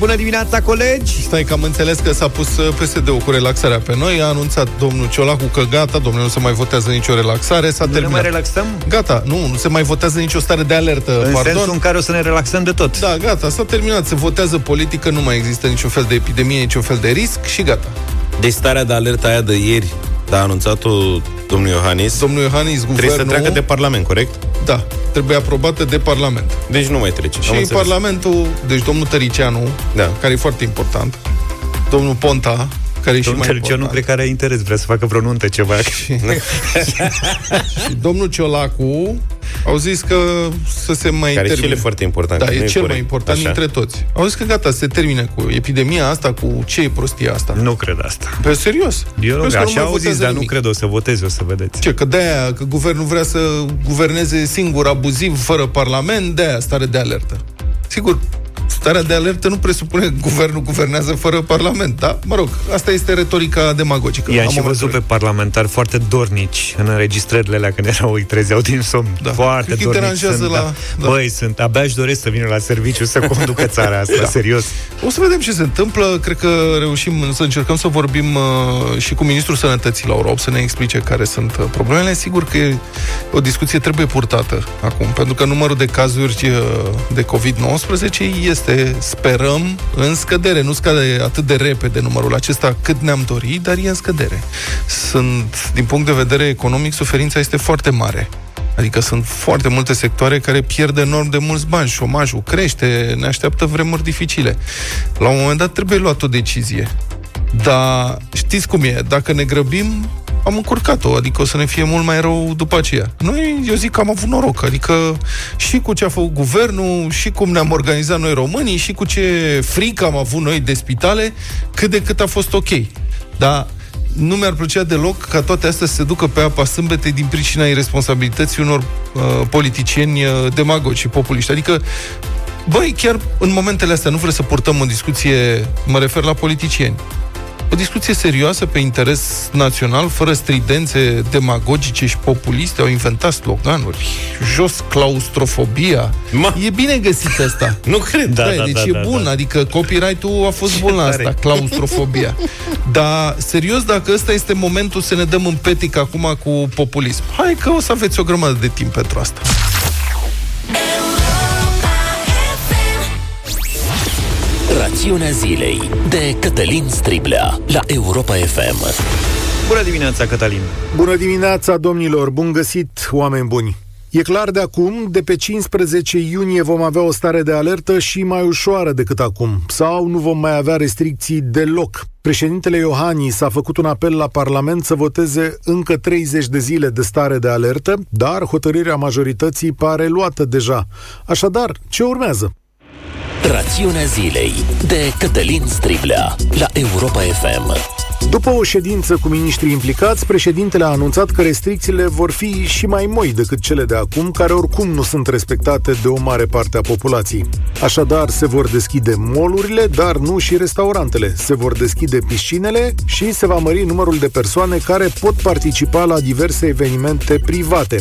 Bună dimineața, colegi! Stai că am înțeles că s-a pus uh, PSD-ul cu relaxarea pe noi, a anunțat domnul Ciolacu că gata, domnule, nu se mai votează nicio relaxare, s-a Nu ne terminat. mai relaxăm? Gata, nu, nu se mai votează nicio stare de alertă, În pardon. sensul în care o să ne relaxăm de tot. Da, gata, s-a terminat, se votează politică, nu mai există niciun fel de epidemie, niciun fel de risc și gata. Deci starea de alertă aia de ieri, a anunțat-o domnul Iohannis, Domnul Iohannis, guvernul... trebuie să treacă de Parlament, corect? Da, trebuie aprobată de Parlament. Deci nu mai trece. Am Și înțeles. Parlamentul, deci domnul Tăricianu, Da. care e foarte important, domnul Ponta, care e și Domnul mai Tăricianu nu important, cred că are interes, vrea să facă vreo nuntă ceva. și domnul Ciolacu au zis că să se mai Care și termine. el e foarte important. Da, că nu e cel mai corect. important Așa. dintre toți. Au zis că gata, se termine cu epidemia asta, cu ce e prostia asta. Nu cred asta. Pe serios. Eu nu Vezi că cred. Așa mai au zis, votează dar nu nimic. cred, o să voteze, o să vedeți. Ce, că de-aia, că guvernul vrea să guverneze singur, abuziv, fără parlament, de-aia stare de alertă. Sigur, starea de alertă nu presupune că guvernul guvernează fără parlament, da? Mă rog, asta este retorica demagogică. I-am Am și o văzut pe retorică. parlamentari foarte dornici în înregistrările alea când erau îi trezeau din somn. Da. Foarte Cred că îi dornici deranjează sunt, la- da. da. Băi, sunt, abia își doresc să vină la serviciu să conducă țara asta, Da. serios. O să vedem ce se întâmplă. Cred că reușim să încercăm să vorbim uh, și cu Ministrul Sănătății la Europa să ne explice care sunt uh, problemele. Sigur că e- o discuție trebuie purtată acum, pentru că numărul de cazuri uh, de COVID-19 este, sperăm, în scădere. Nu scade atât de repede numărul acesta cât ne-am dorit, dar e în scădere. Sunt, din punct de vedere economic, suferința este foarte mare. Adică sunt foarte multe sectoare care pierd enorm de mulți bani, șomajul crește, ne așteaptă vremuri dificile. La un moment dat trebuie luat o decizie. Dar știți cum e, dacă ne grăbim, am încurcat-o, adică o să ne fie mult mai rău după aceea. Noi, eu zic că am avut noroc, adică și cu ce a făcut guvernul, și cum ne-am organizat noi românii, și cu ce frică am avut noi de spitale, cât de cât a fost ok. Dar nu mi-ar plăcea deloc ca toate astea să se ducă pe apa sâmbetei din pricina irresponsabilității unor uh, politicieni uh, demagogi și populiști. Adică, băi, chiar în momentele astea nu vreau să purtăm o discuție, mă refer la politicieni, o discuție serioasă pe interes național, fără stridențe demagogice și populiste, au inventat sloganuri, jos claustrofobia. Ma. E bine găsit asta. Nu cred. Da, Da, da, da, deci da, e da, bun, da. adică copyright-ul a fost bun la tare. asta, claustrofobia. Dar, serios, dacă ăsta este momentul să ne dăm în petic acum cu populism, hai că o să aveți o grămadă de timp pentru asta. Rațiunea zilei de Cătălin Striblea la Europa FM. Bună dimineața, Cătălin. Bună dimineața, domnilor! Bun găsit, oameni buni! E clar de acum, de pe 15 iunie vom avea o stare de alertă și mai ușoară decât acum, sau nu vom mai avea restricții deloc. Președintele Iohannis a făcut un apel la Parlament să voteze încă 30 de zile de stare de alertă, dar hotărârea majorității pare luată deja. Așadar, ce urmează? Rațiunea zilei de Cătălin Striblea la Europa FM. După o ședință cu miniștrii implicați, președintele a anunțat că restricțiile vor fi și mai moi decât cele de acum, care oricum nu sunt respectate de o mare parte a populației. Așadar, se vor deschide molurile, dar nu și restaurantele. Se vor deschide piscinele și se va mări numărul de persoane care pot participa la diverse evenimente private.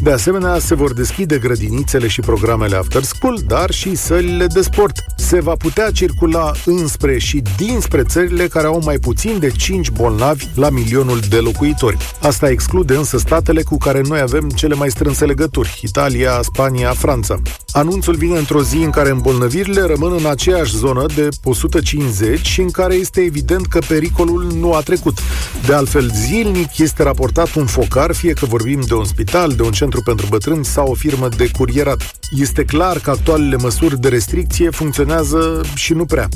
De asemenea, se vor deschide grădinițele și programele after school, dar și sălile de sport. Se va putea circula înspre și dinspre țările care au mai puțin de 5 bolnavi la milionul de locuitori. Asta exclude însă statele cu care noi avem cele mai strânse legături, Italia, Spania, Franța. Anunțul vine într-o zi în care îmbolnăvirile rămân în aceeași zonă de 150 și în care este evident că pericolul nu a trecut. De altfel, zilnic este raportat un focar, fie că vorbim de un spital, de un centru pentru bătrâni sau o firmă de curierat. Este clar că actualele măsuri de restricție funcționează și nu prea.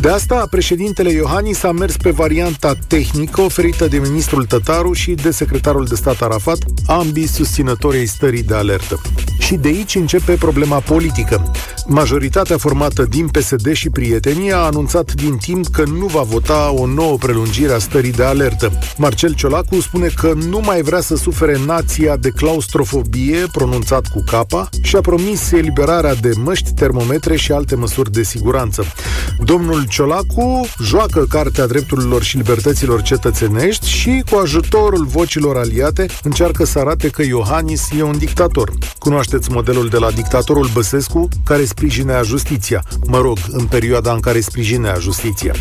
De asta, președintele Iohannis a mers pe varianta tehnică oferită de ministrul Tătaru și de secretarul de stat Arafat, ambii susținătorii stării de alertă. Și de aici începe problema politică. Majoritatea formată din PSD și Prietenia a anunțat din timp că nu va vota o nouă prelungire a stării de alertă. Marcel Ciolacu spune că nu mai vrea să sufere nația de claustrofobie, pronunțat cu capa, și a promis eliberarea de măști, termometre și alte măsuri de de siguranță. Domnul Ciolacu joacă Cartea Drepturilor și Libertăților Cetățenești și, cu ajutorul vocilor aliate, încearcă să arate că Iohannis e un dictator. Cunoașteți modelul de la dictatorul Băsescu, care sprijinea justiția. Mă rog, în perioada în care sprijinea justiția.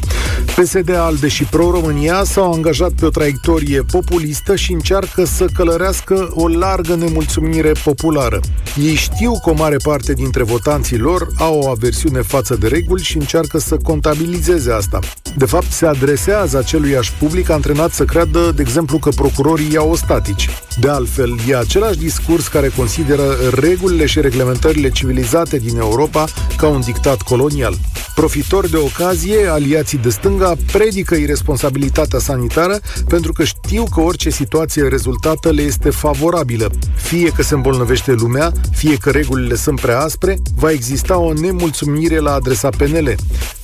PSD, ALDE și Pro-România s-au angajat pe o traiectorie populistă și încearcă să călărească o largă nemulțumire populară. Ei știu că o mare parte dintre votanții lor au o aversiune față de reguli și încearcă să contabilizeze asta. De fapt, se adresează aceluiași public antrenat să creadă, de exemplu, că procurorii iau ostatici. De altfel, e același discurs care consideră regulile și reglementările civilizate din Europa ca un dictat colonial. Profitori de ocazie, aliații de stânga predică irresponsabilitatea sanitară pentru că știu că orice situație rezultată le este favorabilă. Fie că se îmbolnăvește lumea, fie că regulile sunt prea aspre, va exista o nemulțumire la adresa PNL.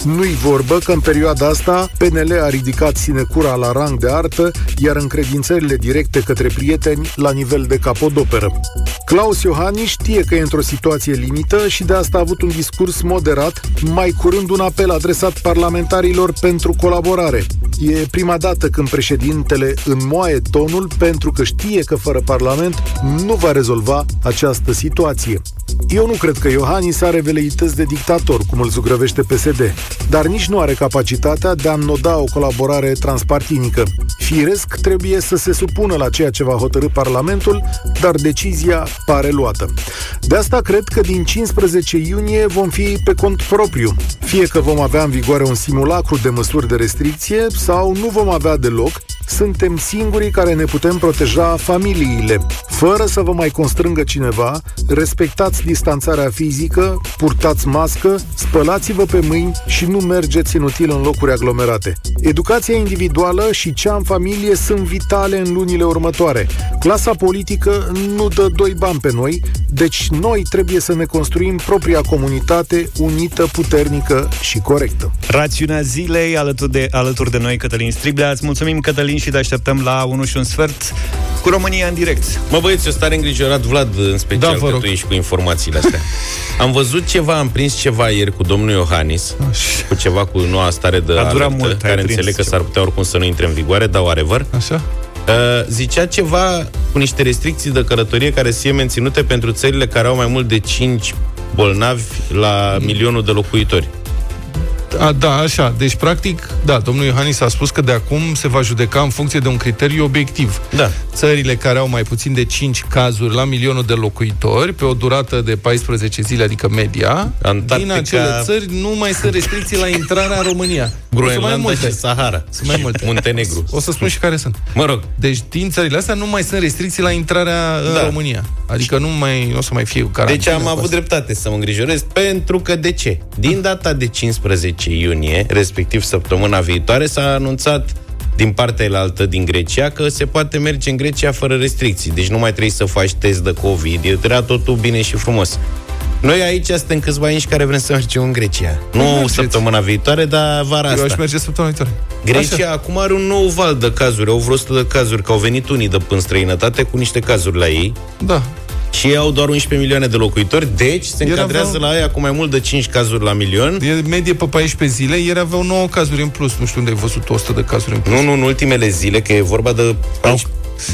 Nu-i vorbă că în perioada asta PNL a ridicat sinecura la rang de artă, iar încredințările directe către prieteni la nivel de capodoperă. Claus Iohannis știe că e într-o situație limită și de asta a avut un discurs moderat, mai curând un apel adresat parlamentarilor pentru colaborare. E prima dată când președintele înmoaie tonul pentru că știe că fără Parlament nu va rezolva această situație. Eu nu cred că Iohannis are veleități de dictator, cum îl zugrăvește PSD, dar nici nu are capacitatea de a înnoda o colaborare transpartinică. Firesc trebuie să se supună la ceea ce va hotărâ Parlamentul, dar decizia pare luată. De asta cred că din 15 iunie vom fi pe cont propriu. Fie că vom avea în vigoare un simulacru de măsuri de restricție sau nu vom avea deloc, suntem singurii care ne putem proteja familiile. Fără să vă mai constrângă cineva, respectați distanțarea fizică, purtați mască, spălați-vă pe mâini și nu mergeți inutil în locuri aglomerate. Educația individuală și cea în familie sunt vitale în lunile următoare. Clasa politică nu dă doi bani pe noi, deci noi trebuie să ne construim propria comunitate unită, puternică și corectă. Rațiunea zilei alături de, alături de noi, Cătălin Striblea. Îți mulțumim, Cătălin, și te așteptăm la 1 și un sfert cu România în direct. Mă băieți, eu stare îngrijorat, Vlad, în special Da, vă că rog. tu ești cu informațiile astea. Am văzut ceva, am prins ceva ieri cu domnul Iohannis, cu ceva cu noua stare de A durat alertă, mult, ai care prins înțeleg că ceva. s-ar putea oricum să nu intre în vigoare, dar whatever. Așa? Uh, zicea ceva cu niște restricții de călătorie care să fie menținute pentru țările care au mai mult de 5 bolnavi la milionul de locuitori. A, da, așa. Deci, practic, da, domnul Iohannis a spus că de acum se va judeca în funcție de un criteriu obiectiv. Da. Țările care au mai puțin de 5 cazuri la milionul de locuitori, pe o durată de 14 zile, adică media, Antarctica- din acele țări nu mai sunt restricții la intrarea în România. O să mai Groenlanda multe. și Sahara. Sunt mai multe. Muntenegru. O să spun și care sunt. Mă rog, Deci, din țările astea nu mai sunt restricții la intrarea în Da. România. Adică nu mai nu o să mai fie carantină. Deci am cu avut asta. dreptate să mă îngrijorez, pentru că de ce? Din data de 15 iunie, respectiv săptămâna viitoare, s-a anunțat din partea altă din Grecia că se poate merge în Grecia fără restricții. Deci nu mai trebuie să faci test de COVID, era totul bine și frumos. Noi aici suntem câțiva inși care vrem să mergem în Grecia. Nu mergeți. săptămâna viitoare, dar vara Eu aș asta. merge săptămâna viitoare. Grecia Așa. acum are un nou val de cazuri, au vreo 100 de cazuri, că au venit unii de în străinătate cu niște cazuri la ei Da. Și ei au doar 11 milioane de locuitori, deci se Ieri încadrează aveau- la aia cu mai mult de 5 cazuri la milion. E medie pe 14 zile, ieri aveau 9 cazuri în plus. Nu știu unde ai văzut 100 de cazuri în plus. Nu, nu, în ultimele zile, că e vorba de... Au-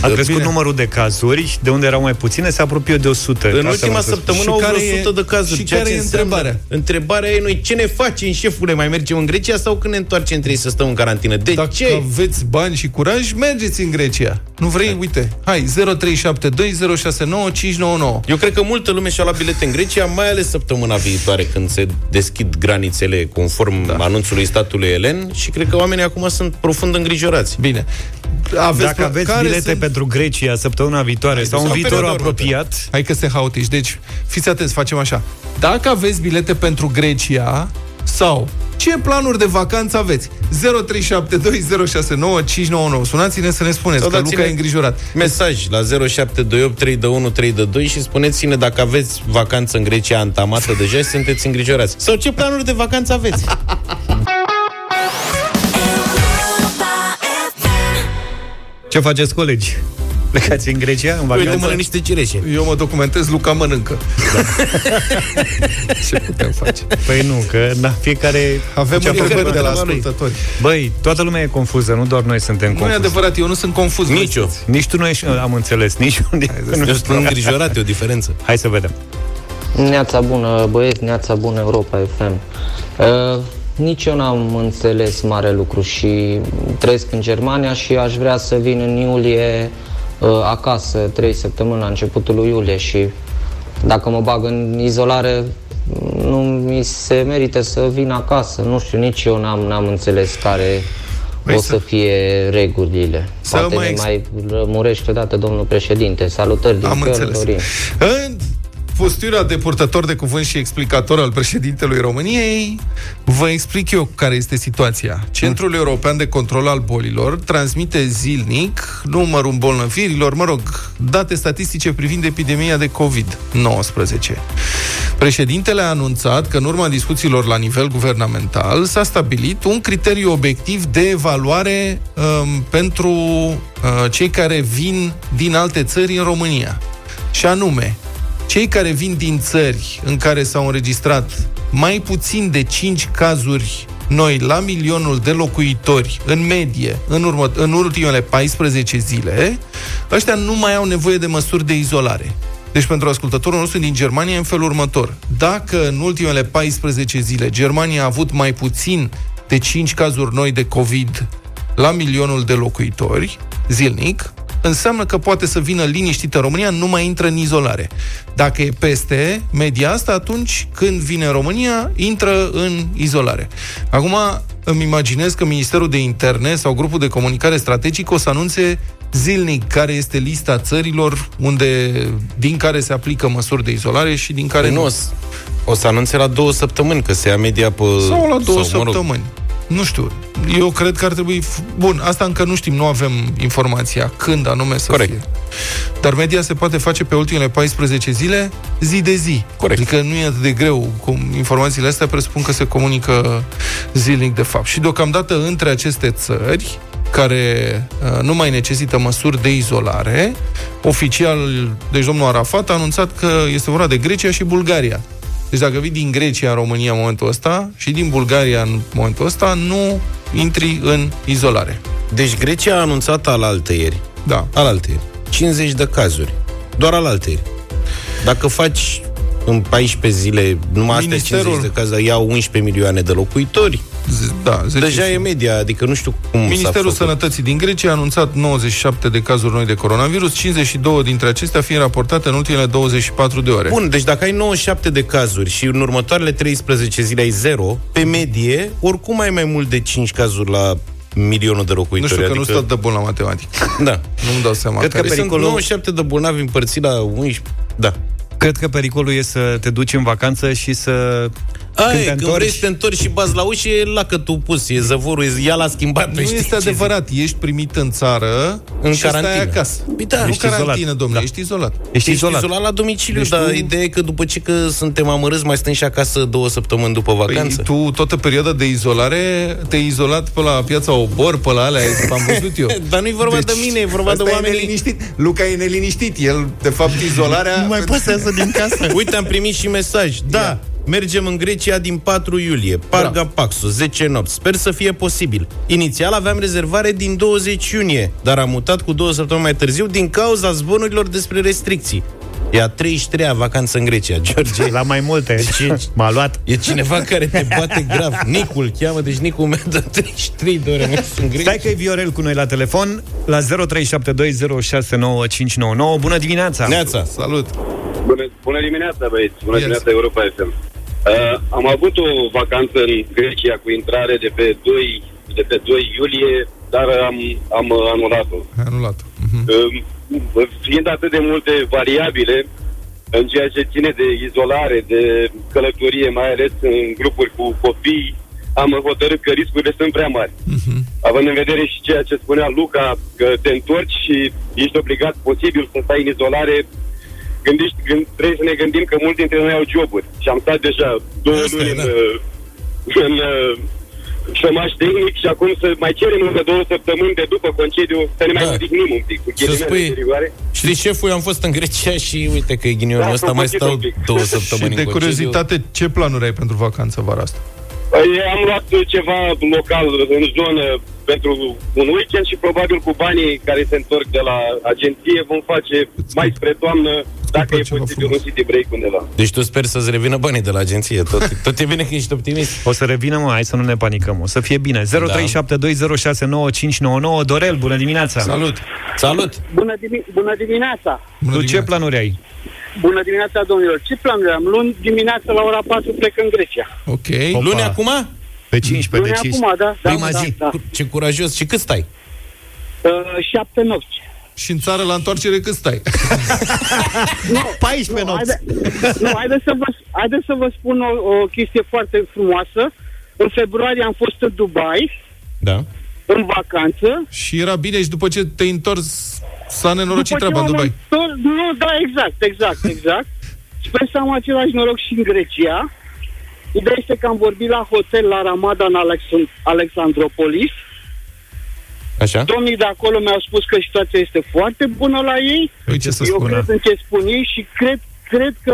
A de- crescut bine. numărul de cazuri, de unde erau mai puține, se apropie de 100. În Asta ultima vreau să spun. săptămână Și au care vreo e- 100 de cazuri. și ceea care ce e înseamnă- întrebarea? Întrebarea e noi, ce ne facem, șefule? Mai mergem în Grecia sau când ne întoarcem trebuie să stăm în carantină? De Dacă ce? aveți bani și curaj, mergeți în Grecia. Nu vrei? Uite. Hai, 0372069599. Eu cred că multă lume și-a luat bilete în Grecia, mai ales săptămâna viitoare, când se deschid granițele conform da. anunțului statului elen și cred că oamenii acum sunt profund îngrijorați. Bine. Aveți Dacă aveți care bilete sunt... pentru Grecia săptămâna viitoare sau în sau viitorul perioada apropiat, Hai că se haotici. Deci, fiți atenți, facem așa. Dacă aveți bilete pentru Grecia sau ce planuri de vacanță aveți? 0372069599. Sunați-ne să ne spuneți Sau că dați-ne- Luca e îngrijorat. Mesaj la 0728 321 322 și spuneți-ne dacă aveți vacanță în Grecia antamată deja și sunteți îngrijorați. Sau ce planuri de vacanță aveți? ce faceți, colegi? Plecați în Grecia, în Păi vacanță? mănânc niște cireșe. Eu mă documentez, Luca mănâncă. Ce putem face? Păi nu, că na, fiecare... Avem ce-a făcut întrebări de la treaba lui. ascultători. Băi, toată lumea e confuză, nu doar noi suntem Nu e confuzi. adevărat, eu nu sunt confuz. băi. Nici eu. Nici tu nu ești, am înțeles, nici unde. Eu sunt îngrijorat, e o diferență. Hai să vedem. Neața bună, băieți, neața bună, Europa FM. Uh, nici eu n-am înțeles mare lucru și trăiesc în Germania și aș vrea să vin în iulie uh, acasă, trei săptămâni la începutul lui iulie și dacă mă bag în izolare, nu mi se merită să vin acasă. Nu știu, nici eu n-am, n-am înțeles care Păi o să- să fie regulile. Să Poate mă ne ex- mai rămurește odată domnul președinte. Salutări din Am Köln, înțeles. Dorin. În postura de purtător de cuvânt și explicator al președintelui României, vă explic eu care este situația. Centrul European de Control al Bolilor transmite zilnic numărul îmbolnăvirilor, mă rog, date statistice privind epidemia de COVID-19. Președintele a anunțat că în urma discuțiilor la nivel guvernamental s-a stabilit un criteriu obiectiv de evaluare um, pentru uh, cei care vin din alte țări în România. Și anume, cei care vin din țări în care s-au înregistrat mai puțin de 5 cazuri noi la milionul de locuitori în medie în, urmă, în ultimele 14 zile, ăștia nu mai au nevoie de măsuri de izolare. Deci pentru ascultătorul nostru din Germania e în felul următor. Dacă în ultimele 14 zile Germania a avut mai puțin de 5 cazuri noi de COVID la milionul de locuitori zilnic, înseamnă că poate să vină liniștită în România, nu mai intră în izolare. Dacă e peste media asta, atunci când vine în România, intră în izolare. Acum îmi imaginez că Ministerul de Interne sau grupul de comunicare strategic o să anunțe zilnic care este lista țărilor unde, din care se aplică măsuri de izolare și din care Păi nu, o să, o să anunțe la două săptămâni, că se ia media pe... sau la două sau, mă rog, săptămâni. Nu știu. Eu cred că ar trebui... f- Bun, asta încă nu știm, nu avem informația când anume să Corect. fie. Dar media se poate face pe ultimele 14 zile, zi de zi. Corect. Adică nu e atât de greu. Cum informațiile astea presupun că se comunică zilnic de fapt. Și deocamdată între aceste țări care uh, nu mai necesită măsuri de izolare, oficial, deci domnul Arafat a anunțat că este vorba de Grecia și Bulgaria. Deci dacă vii din Grecia în România în momentul ăsta și din Bulgaria în momentul ăsta, nu intri în izolare. Deci Grecia a anunțat al ieri, Da. al ieri, 50 de cazuri. Doar al ieri. Dacă faci în 14 zile numai astea Ministerul- 50 de cazuri, iau 11 milioane de locuitori, Z- da 10 deja e sunt. media, adică nu știu cum s-a Ministerul făcut. Sănătății din Grecia a anunțat 97 de cazuri noi de coronavirus, 52 dintre acestea fiind raportate în ultimele 24 de ore. Bun, deci dacă ai 97 de cazuri și în următoarele 13 zile ai 0, pe medie, oricum ai mai mult de 5 cazuri la milionul de nu locuitori. știu că adică, nu sunt de bun la matematică. Da. Nu-mi dau seama. Cred că care Deci sunt. sunt pericolul- 97 de bolnavi împărțiți la 11. Da. Cred că pericolul e să te duci în vacanță și să... Ai, când te când întorci... vrei să te întorci și bazi la ușă, e la că tu pus, e zăvorul, e, ea l-a schimbat. Nu pe știi este ce adevărat. Ești primit în țară În și stai carantină. acasă. Păi da, nu ești carantină, izolat. domnule, Da. ești izolat. Ești Ești izolat. izolat la domiciliu, Deci dar tu- ideea e că după ce că suntem amărâți, mai stăm și acasă două săptămâni după vacanță. Păi, tu, toată perioada de izolare, te-ai izolat pe la piața Obor, pe la alea, am văzut eu. Dar nu-i vorba de mine, e vorba de ăsta oamenii- E neliniștit. Luca e neliniștit. El, de fapt, izolarea... Nu mai poți să iasă din casă. Uite, am primit și mesaj. Da, mergem în Grecia din 4 iulie. Parga Paxu, 10 nopți. Sper să fie posibil. Inițial aveam rezervare din 20 iunie, dar am mutat cu două săptămâni mai târziu din cauza zvonurilor despre restricții. E a 33-a vacanță în Grecia, George. La mai multe. Deci- M-a luat. E cineva care te bate grav. Nicul cheamă, deci Nicul mi-a dat 33 de ore mers în Grecia. Stai că e Viorel cu noi la telefon la 0372069599. Bună dimineața! Neața. Salut! Bună, bună dimineața, băieți! Bună Yes. dimineața, Europa FM! Uh, am avut o vacanță în Grecia cu intrare de pe 2, de pe 2 iulie, dar am, am uh, anulat-o. Ai anulat. Mhm. Uh, fiind atât de multe variabile în ceea ce ține de izolare, de călătorie, mai ales în grupuri cu copii, am hotărât că riscurile sunt prea mari. Având în vedere și ceea ce spunea Luca, că te întorci și ești obligat posibil să stai în izolare, gândiți, gând, trebuie să ne gândim că mulți dintre noi au joburi și am stat deja două Asta e, luni în, da. uh, în, uh, șomaș tehnic și acum să mai cerem încă două săptămâni de după concediu să ne mai Da. odihnim un pic. Cu Să ghilimele spui, de rigoare. știi șeful, eu am fost în Grecia și uite că e ghinionul Da, ăsta, s-a mai făcut stau un pic. două Și săptămâni de în concediu. curiozitate, ce planuri ai pentru vacanță vara asta? Păi, Am luat ceva local în zonă pentru un weekend și probabil cu banii care se întorc de la agenție vom face mai spre toamnă, dacă e ceva posibil, frumos. un city break undeva. Deci tu sper să-ți revină banii de la agenție. Tot, tot e bine că ești optimist. O să revină, mă, hai să nu ne panicăm. O să fie bine. 0372069599. Dorel, bună dimineața! Salut! Salut! Bună, dimi- bună dimineața! Bună Tu ce dimineața. planuri ai? Bună dimineața, domnilor! Ce planuri am? Luni dimineața la ora 4 plec în Grecia. Ok. Opa. Luni acum? Pe 15, Luni de 15. acum, da? da, Prima da, zi. Da. Cu- Ce curajos. Și cât stai? Uh, șapte nopți. Și în țară la întoarcere cât stai? 14 Nu, nopți. haide, nu, haideți să, vă, haideți să vă spun o, o chestie foarte frumoasă. În februarie am fost în Dubai, Da. în vacanță. Și era bine și după ce te-ai întors s-a nenorocit După ce treaba în m-am Dubai. întors- Nu, da, exact, exact, exact. Sper să am același noroc și în Grecia. Ideea este că am vorbit la hotel la Ramada în Alex- Alexandropolis. Așa? Domnii de acolo mi-au spus că situația este foarte bună la ei. Păi ce să Eu spună? cred în ce spun ei și cred, cred că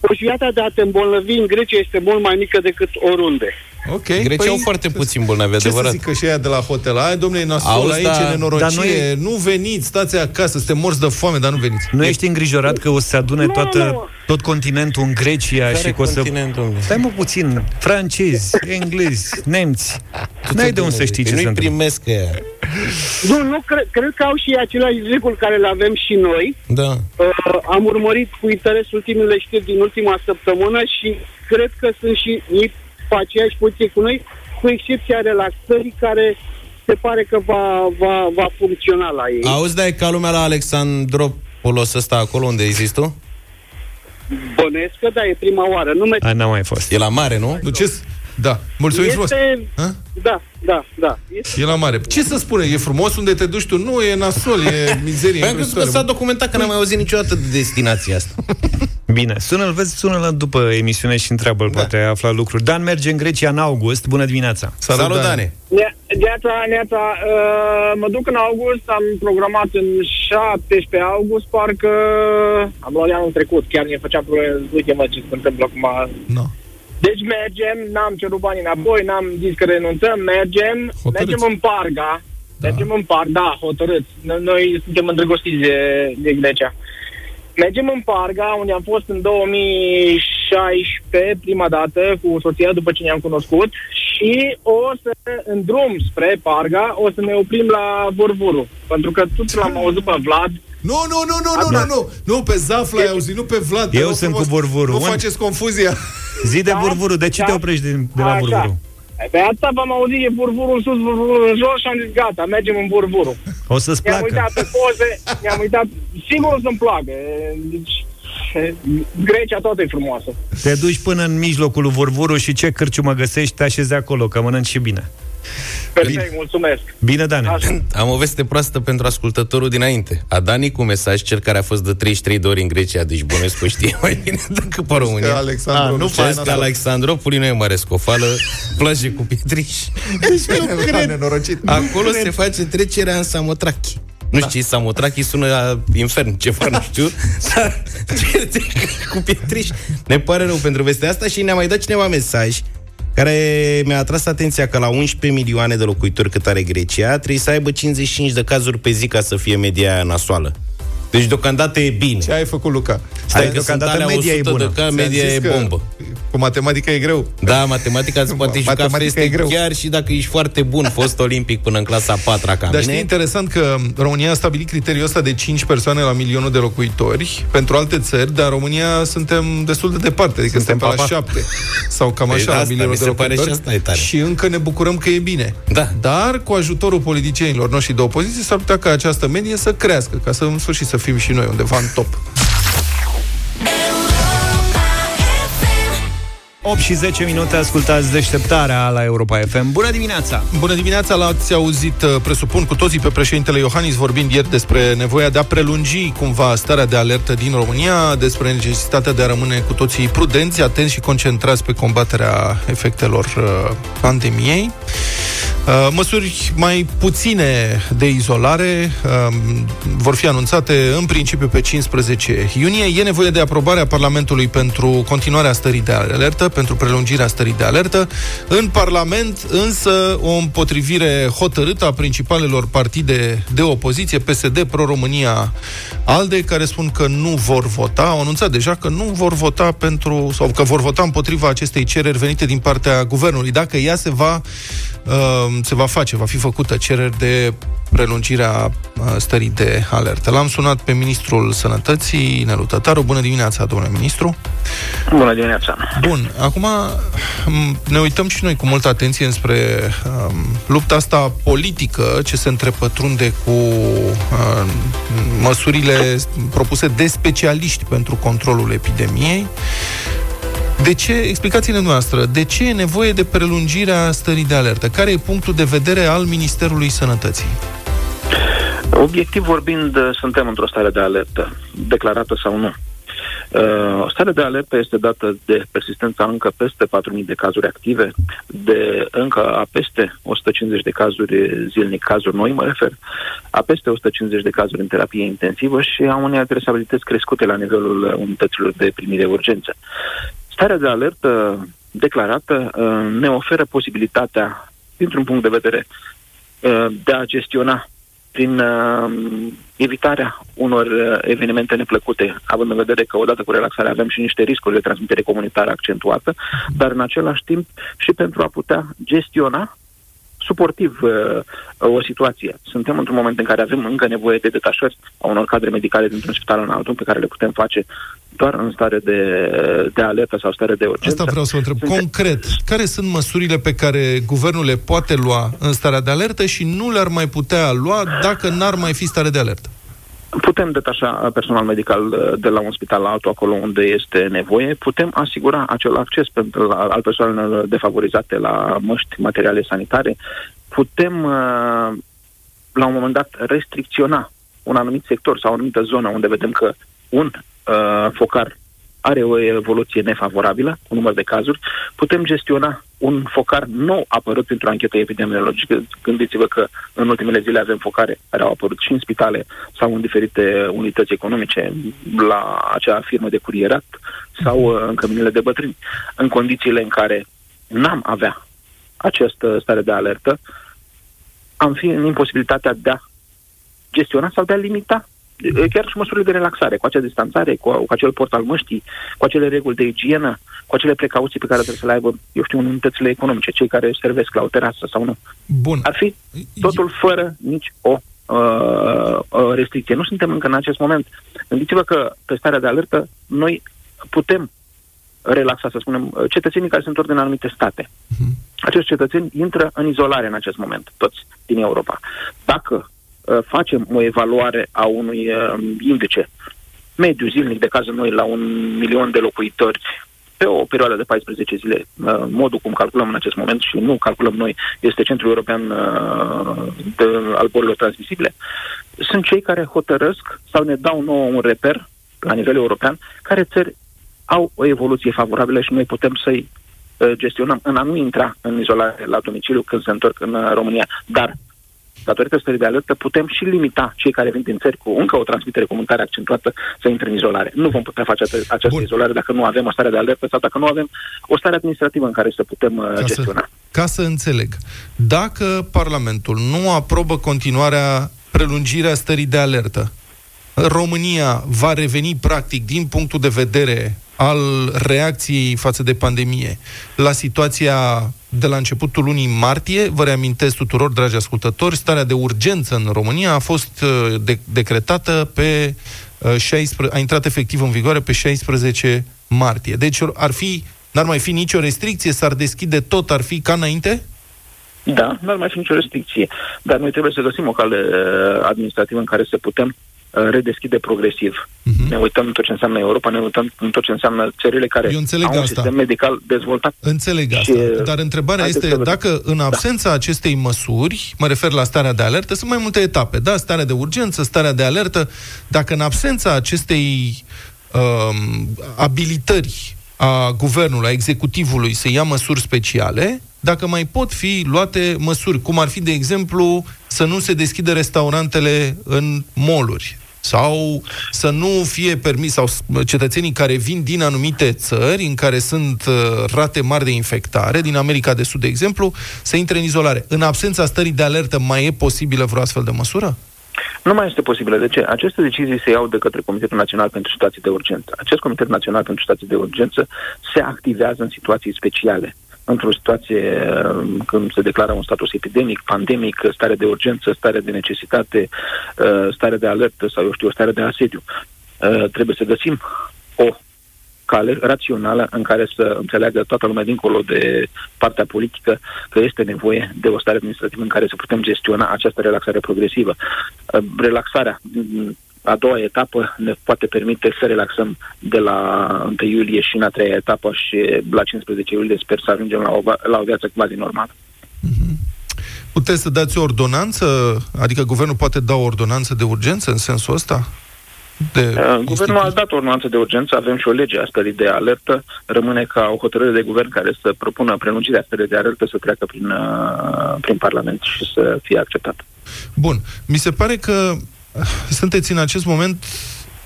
posibilitatea de a te îmbolnăvi în Grecia este mult mai mică decât oriunde. Ok. Grecii au foarte puțini bolnavi, Ce să adevărat. zică și aia de la hotel? Ai, domnule, e nasol, Auzi, aici da- e nenorocire, dar nu e- nu veniți, stați acasă, suntem morți de foame, dar nu veniți. Nu ești îngrijorat că o să se adune Nu, toată, nu. tot continentul în Grecia Care și că o să... continent, domnule? Stai mă puțin, francezi, englezi, nemți. N-ai de unde să știi ce se Nu-i întâmplă. primesc ăia. Nu, nu, cred, cred că au și ei aceleași reguli care le avem și noi. Da. Uh, am urmărit cu interes ultimele știri din ultima săptămână și cred că sunt și ei pe aceeași poziție cu noi, cu excepția relaxării care se pare că va, va, va funcționa la ei. Auzi, da, e ca lumea la Alexandropolos ăsta acolo unde există? tu? Bănesc că da, e prima oară. Nu A, n-am mai fost. E la mare, nu? Nu, ce s- Da, mulțumim frumos. este... Ha? Da, da, da. Este... E la mare. Ce să spune? E frumos unde te duci tu? Nu, e nasol, e mizerie. Păi am crezut că s-a documentat că n-am mai auzit niciodată de destinația asta. Bine, sună-l, vezi, sună-l după emisiune și întreabă-l, poate ai aflat lucruri. Dan merge în Grecia în august. Bună dimineața! Salut, Salut, Dane. Dane! Neața, neața, uh, mă duc în august, am programat în 17 august, parcă am luat de anul trecut, chiar ne făceam probleme, uite mă ce se întâmplă acum. No. Deci mergem, n-am cerut banii înapoi, n-am zis că renunțăm, mergem, Hotărâți. mergem în Parga, mergem în Parga, da, hotărâți, noi, noi suntem îndrăgostiți de, de Grecia. Mergem în Parga, unde am fost în 2016, prima dată, cu soția după ce ne-am cunoscut și o să, în drum spre Parga, o să ne oprim la Vorburu. Pentru că tot l-am auzit pe Vlad, Nu, nu, nu, nu, nu, nu, nu, nu, pe Zafla ai auzit, nu pe Vlad. te Eu rog sunt frumos. cu Vorvuru. Nu Un- faceți confuzia. Zi de Da, Burvuru, de ce da. te oprești de, de la Așa. Burvuru? Pe asta v-am auzit, e Vorburu în sus, Vorburu în jos și am zis gata, mergem în Vorburu. O să-ți Ne-am placă. uitat pe poze, ne-am uitat, sigur o să-mi placă. Deci, Grecia toată e frumoasă. Te duci până în mijlocul lui Vorvuru și ce cârciumă găsești, te așezi acolo, că mănânci și bine. Perfect, mulțumesc. Bine, Dane. Așa. Am o veste proastă pentru ascultătorul dinainte. A Dani cu mesaj, cel care a fost de 33 de ori în Grecia, deci bănuiesc că știe mai bine decât pe România. Alexandru, A, nu nu faci Știți că Alexandropoli nu e mare scofală, plaje cu pietriș. Deci nu cred. Nenorocit. Acolo se face trecerea în Samotrachi. Nu știu ce e Samotrachi, sună a infern, ceva, nu știu. Dar ce- ce- cu pietriș. Ne pare rău pentru vestea asta și ne-a mai dat cineva mesaj care mi-a atras atenția că la 11 milioane de locuitori cât are Grecia, trebuie să aibă 55 de cazuri pe zi ca să fie media aia nasoală. Deci deocamdată e bine. Ce ai făcut, Luca? Stai, adică sunt deocamdată alea media e 100 bună. de ca, Ți-am media zis e că bombă. Cu matematica e greu. Da, matematica se poate juca Matematica feste e greu. chiar și dacă ești foarte bun, fost olimpic până în clasa 4 ca Dar mine. știi interesant că România a stabilit criteriul ăsta de 5 persoane la milionul de locuitori pentru alte țări, dar România suntem destul de departe, adică suntem, Suntem pe la papa. 7 sau cam Păi așa da, la asta milionul mi de se pare locuitori. și asta e tare. și încă ne bucurăm că e bine. Da. Dar cu ajutorul politicienilor noștri de opoziție s-ar putea ca această medie să crească, ca să în sfârșit să fim și noi undeva în top. 8 și 10 minute ascultați deșteptarea la Europa FM. Bună dimineața! Bună dimineața, l-ați auzit, uh, presupun, cu toții pe președintele Iohannis vorbind ieri despre nevoia de a prelungi cumva starea de alertă din România, despre necesitatea de a rămâne cu toții prudenți, atenți și concentrați pe combaterea efectelor uh, pandemiei. Uh, măsuri mai puține de izolare um, vor fi anunțate în principiu pe 15 iunie. E nevoie de aprobarea Parlamentului pentru continuarea stării de alertă, pentru prelungirea stării de alertă. În Parlament, însă, o împotrivire hotărâtă a principalelor partide de opoziție, PSD, Pro-România, ALDE, care spun că nu vor vota, au anunțat deja că nu vor vota pentru, sau că vor vota împotriva acestei cereri venite din partea guvernului. Dacă ea se va uh, se va face, va fi făcută cereri de prelungirea uh, stării de alertă. L-am sunat pe Ministrul Sănătății, Nelu Tătaru. Bună dimineața, domnule ministru! Bună dimineața! Bun, acum ne uităm și noi cu multă atenție înspre um, lupta asta politică ce se întrepătrunde cu uh, măsurile propuse de specialiști pentru controlul epidemiei. De ce, explicațiile noastre, de ce e nevoie de prelungirea stării de alertă? Care e punctul de vedere al Ministerului Sănătății? Obiectiv vorbind, suntem într-o stare de alertă, declarată sau nu. Uh, starea de alertă este dată de persistența încă peste 4.000 de cazuri active, de încă a peste 150 de cazuri zilnic, cazuri noi mă refer, a peste 150 de cazuri în terapie intensivă și a unei adresabilități crescute la nivelul unităților de primire urgență. Starea de alertă declarată uh, ne oferă posibilitatea, dintr-un punct de vedere, uh, de a gestiona prin uh, evitarea unor evenimente neplăcute, având în vedere că odată cu relaxarea avem și niște riscuri de transmitere comunitară accentuată, dar în același timp și pentru a putea gestiona suportiv uh, o situație. Suntem într-un moment în care avem încă nevoie de detașări a unor cadre medicale dintr-un spital în altul pe care le putem face doar în stare de, de alertă sau stare de urgență. Asta vreau să vă întreb. Suntem... Concret, care sunt măsurile pe care guvernul le poate lua în starea de alertă și nu le-ar mai putea lua dacă n-ar mai fi stare de alertă? Putem detașa personal medical uh, de la un spital la altul acolo unde este nevoie. Putem asigura acel acces pentru al persoanelor defavorizate la măști, materiale sanitare. Putem, uh, la un moment dat, restricționa un anumit sector sau o anumită zonă unde vedem că un uh, focar are o evoluție nefavorabilă, cu număr de cazuri, putem gestiona un focar nou apărut printr-o anchetă epidemiologică. Gândiți-vă că în ultimele zile avem focare care au apărut și în spitale sau în diferite unități economice, la acea firmă de curierat sau uh, în căminele de bătrâni. În condițiile în care n-am avea această stare de alertă, am fi în imposibilitatea de a gestiona sau de a limita chiar și măsurile de relaxare, cu acea distanțare, cu, cu acel port al măștii, cu acele reguli de igienă, cu acele precauții pe care trebuie să le aibă, eu știu, în unitățile economice, cei care servesc la o terasă sau nu. Bun. Ar fi totul fără nici o uh, uh, restricție. Nu suntem încă în acest moment. Gândiți-vă că pe starea de alertă noi putem relaxa, să spunem, cetățenii care se întorc din anumite state. Uh-huh. Acești cetățeni intră în izolare în acest moment, toți din Europa. Dacă Uh, facem o evaluare a unui uh, indice mediu zilnic de cazuri noi la un milion de locuitori pe o perioadă de 14 zile. Uh, modul cum calculăm în acest moment și nu calculăm noi este Centrul European de, al bolilor transmisibile. Sunt cei care hotărăsc sau ne dau nouă un reper la nivel european care țări au o evoluție favorabilă și noi putem să-i gestionăm în a nu intra în izolare la domiciliu când se întorc în România. Dar datorită stării de alertă, putem și limita cei care vin din țări cu încă o transmitere comunitară accentuată să intre în izolare. Nu vom putea face această Bun. izolare dacă nu avem o stare de alertă sau dacă nu avem o stare administrativă în care să putem uh, ca gestiona. Să, ca să înțeleg, dacă Parlamentul nu aprobă continuarea prelungirea stării de alertă, România va reveni practic din punctul de vedere al reacției față de pandemie la situația de la începutul lunii martie. Vă reamintesc tuturor, dragi ascultători, starea de urgență în România a fost uh, de- decretată pe 16, uh, a intrat efectiv în vigoare pe 16 martie. Deci ar fi, n-ar mai fi nicio restricție, s-ar deschide tot, ar fi ca înainte? Da, n-ar mai fi nicio restricție. Dar noi trebuie să găsim o cale uh, administrativă în care să putem uh, redeschide progresiv. Mhm. Ne uităm în tot ce înseamnă Europa, ne uităm în tot ce înseamnă țările care Eu înțeleg au un asta. sistem medical dezvoltat. Înțeleg asta, Și, dar întrebarea haideți este să vedem. dacă în absența acestei măsuri, mă refer la starea de alertă, sunt mai multe etape, da? Starea de urgență, starea de alertă, dacă în absența acestei um, abilitări a guvernului, a executivului să ia măsuri speciale, dacă mai pot fi luate măsuri, cum ar fi, de exemplu, să nu se deschidă restaurantele în moluri, sau să nu fie permis, sau s- cetățenii care vin din anumite țări în care sunt uh, rate mari de infectare, din America de Sud, de exemplu, să intre în izolare. În absența stării de alertă, mai e posibilă vreo astfel de măsură? Nu mai este posibilă. De ce? Aceste decizii se iau de către Comitetul Național pentru Situații de Urgență. Acest Comitet Național pentru Situații de Urgență se activează în situații speciale. Într-o situație uh, când se declară un status epidemic, pandemic, stare de urgență, stare de necesitate, uh, stare de alertă sau, eu știu, o stare de asediu. Uh, Trebuie să găsim o cale rațională în care să înțeleagă toată lumea dincolo de partea politică că este nevoie de o stare administrativă în care să putem gestiona această relaxare progresivă. Uh, Relaxarea mm, a doua etapă ne poate permite să relaxăm de la 1 iulie și în a treia etapă și la 15 iulie sper să ajungem la o, va- la o viață quasi normală. Puteți să dați o ordonanță? Adică guvernul poate da o ordonanță de urgență în sensul ăsta? De Uh, Guvernul a dat o ordonanță de urgență, avem și o lege a stării de alertă. Rămâne ca o hotărâre de guvern care să propună prelungirea stării de alertă să treacă prin, uh, prin Parlament și să fie acceptată. Bun. Mi se pare că uh, sunteți în acest moment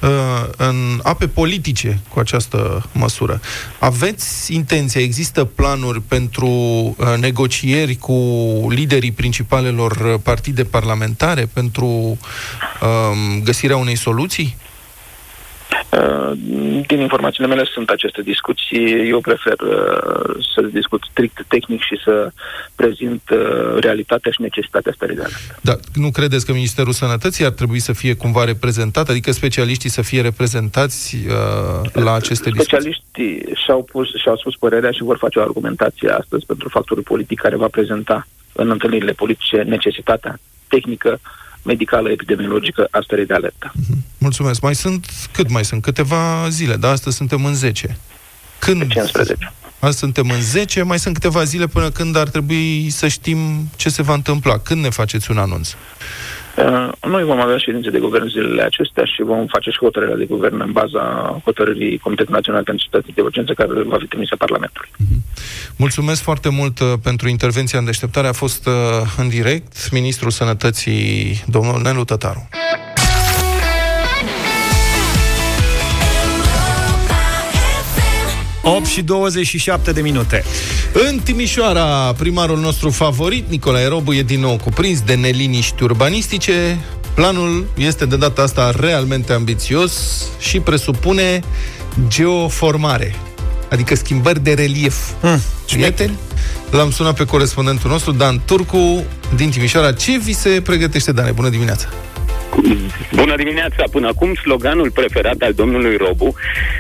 uh, în ape politice cu această măsură. Aveți intenția, există planuri pentru uh, negocieri cu liderii principalelor uh, partide parlamentare pentru um, găsirea unei soluții? Uh, Din informațiile mele sunt aceste discuții. Eu prefer uh, să discut strict tehnic și să prezint uh, realitatea și necesitatea stării de alertă. Da, nu credeți că Ministerul Sănătății ar trebui să fie cumva reprezentat, adică specialiștii să fie reprezentați uh, la aceste discuții? Specialiștii și-au, pus, și-au spus părerea și vor face o argumentație astăzi pentru factorul politic care va prezenta în întâlnirile politice necesitatea tehnică, medicală, epidemiologică a stării de alertă. Mulțumesc. Mai sunt, cât mai sunt? Câteva zile, da? Astăzi suntem în 10. Când? 15. Azi suntem în 10, mai sunt câteva zile până când ar trebui să știm ce se va întâmpla. Când ne faceți un anunț? Uh, Noi vom avea ședințe de guvern zilele acestea și vom face și hotărârea de guvern în baza hotărârii Comitetului Național pentru Situații de Urgență care va fi trimisă Parlamentului. Mulțumesc foarte mult uh, pentru intervenția în deșteptare. A fost uh, în direct ministrul sănătății, domnul Nelu Tătaru. Opt și 27 de minute. În Timișoara, primarul nostru favorit, Nicolae Robu, e din nou cuprins de neliniști urbanistice. Planul este de data asta realmente ambițios și presupune geoformare, adică schimbări de relief. Hmm, Prieteni, l-am sunat pe corespondentul nostru, Dan Turcu, din Timișoara. Ce vi se pregătește, Dane? Bună dimineața! Bună dimineața! Până acum, sloganul preferat al domnului Robu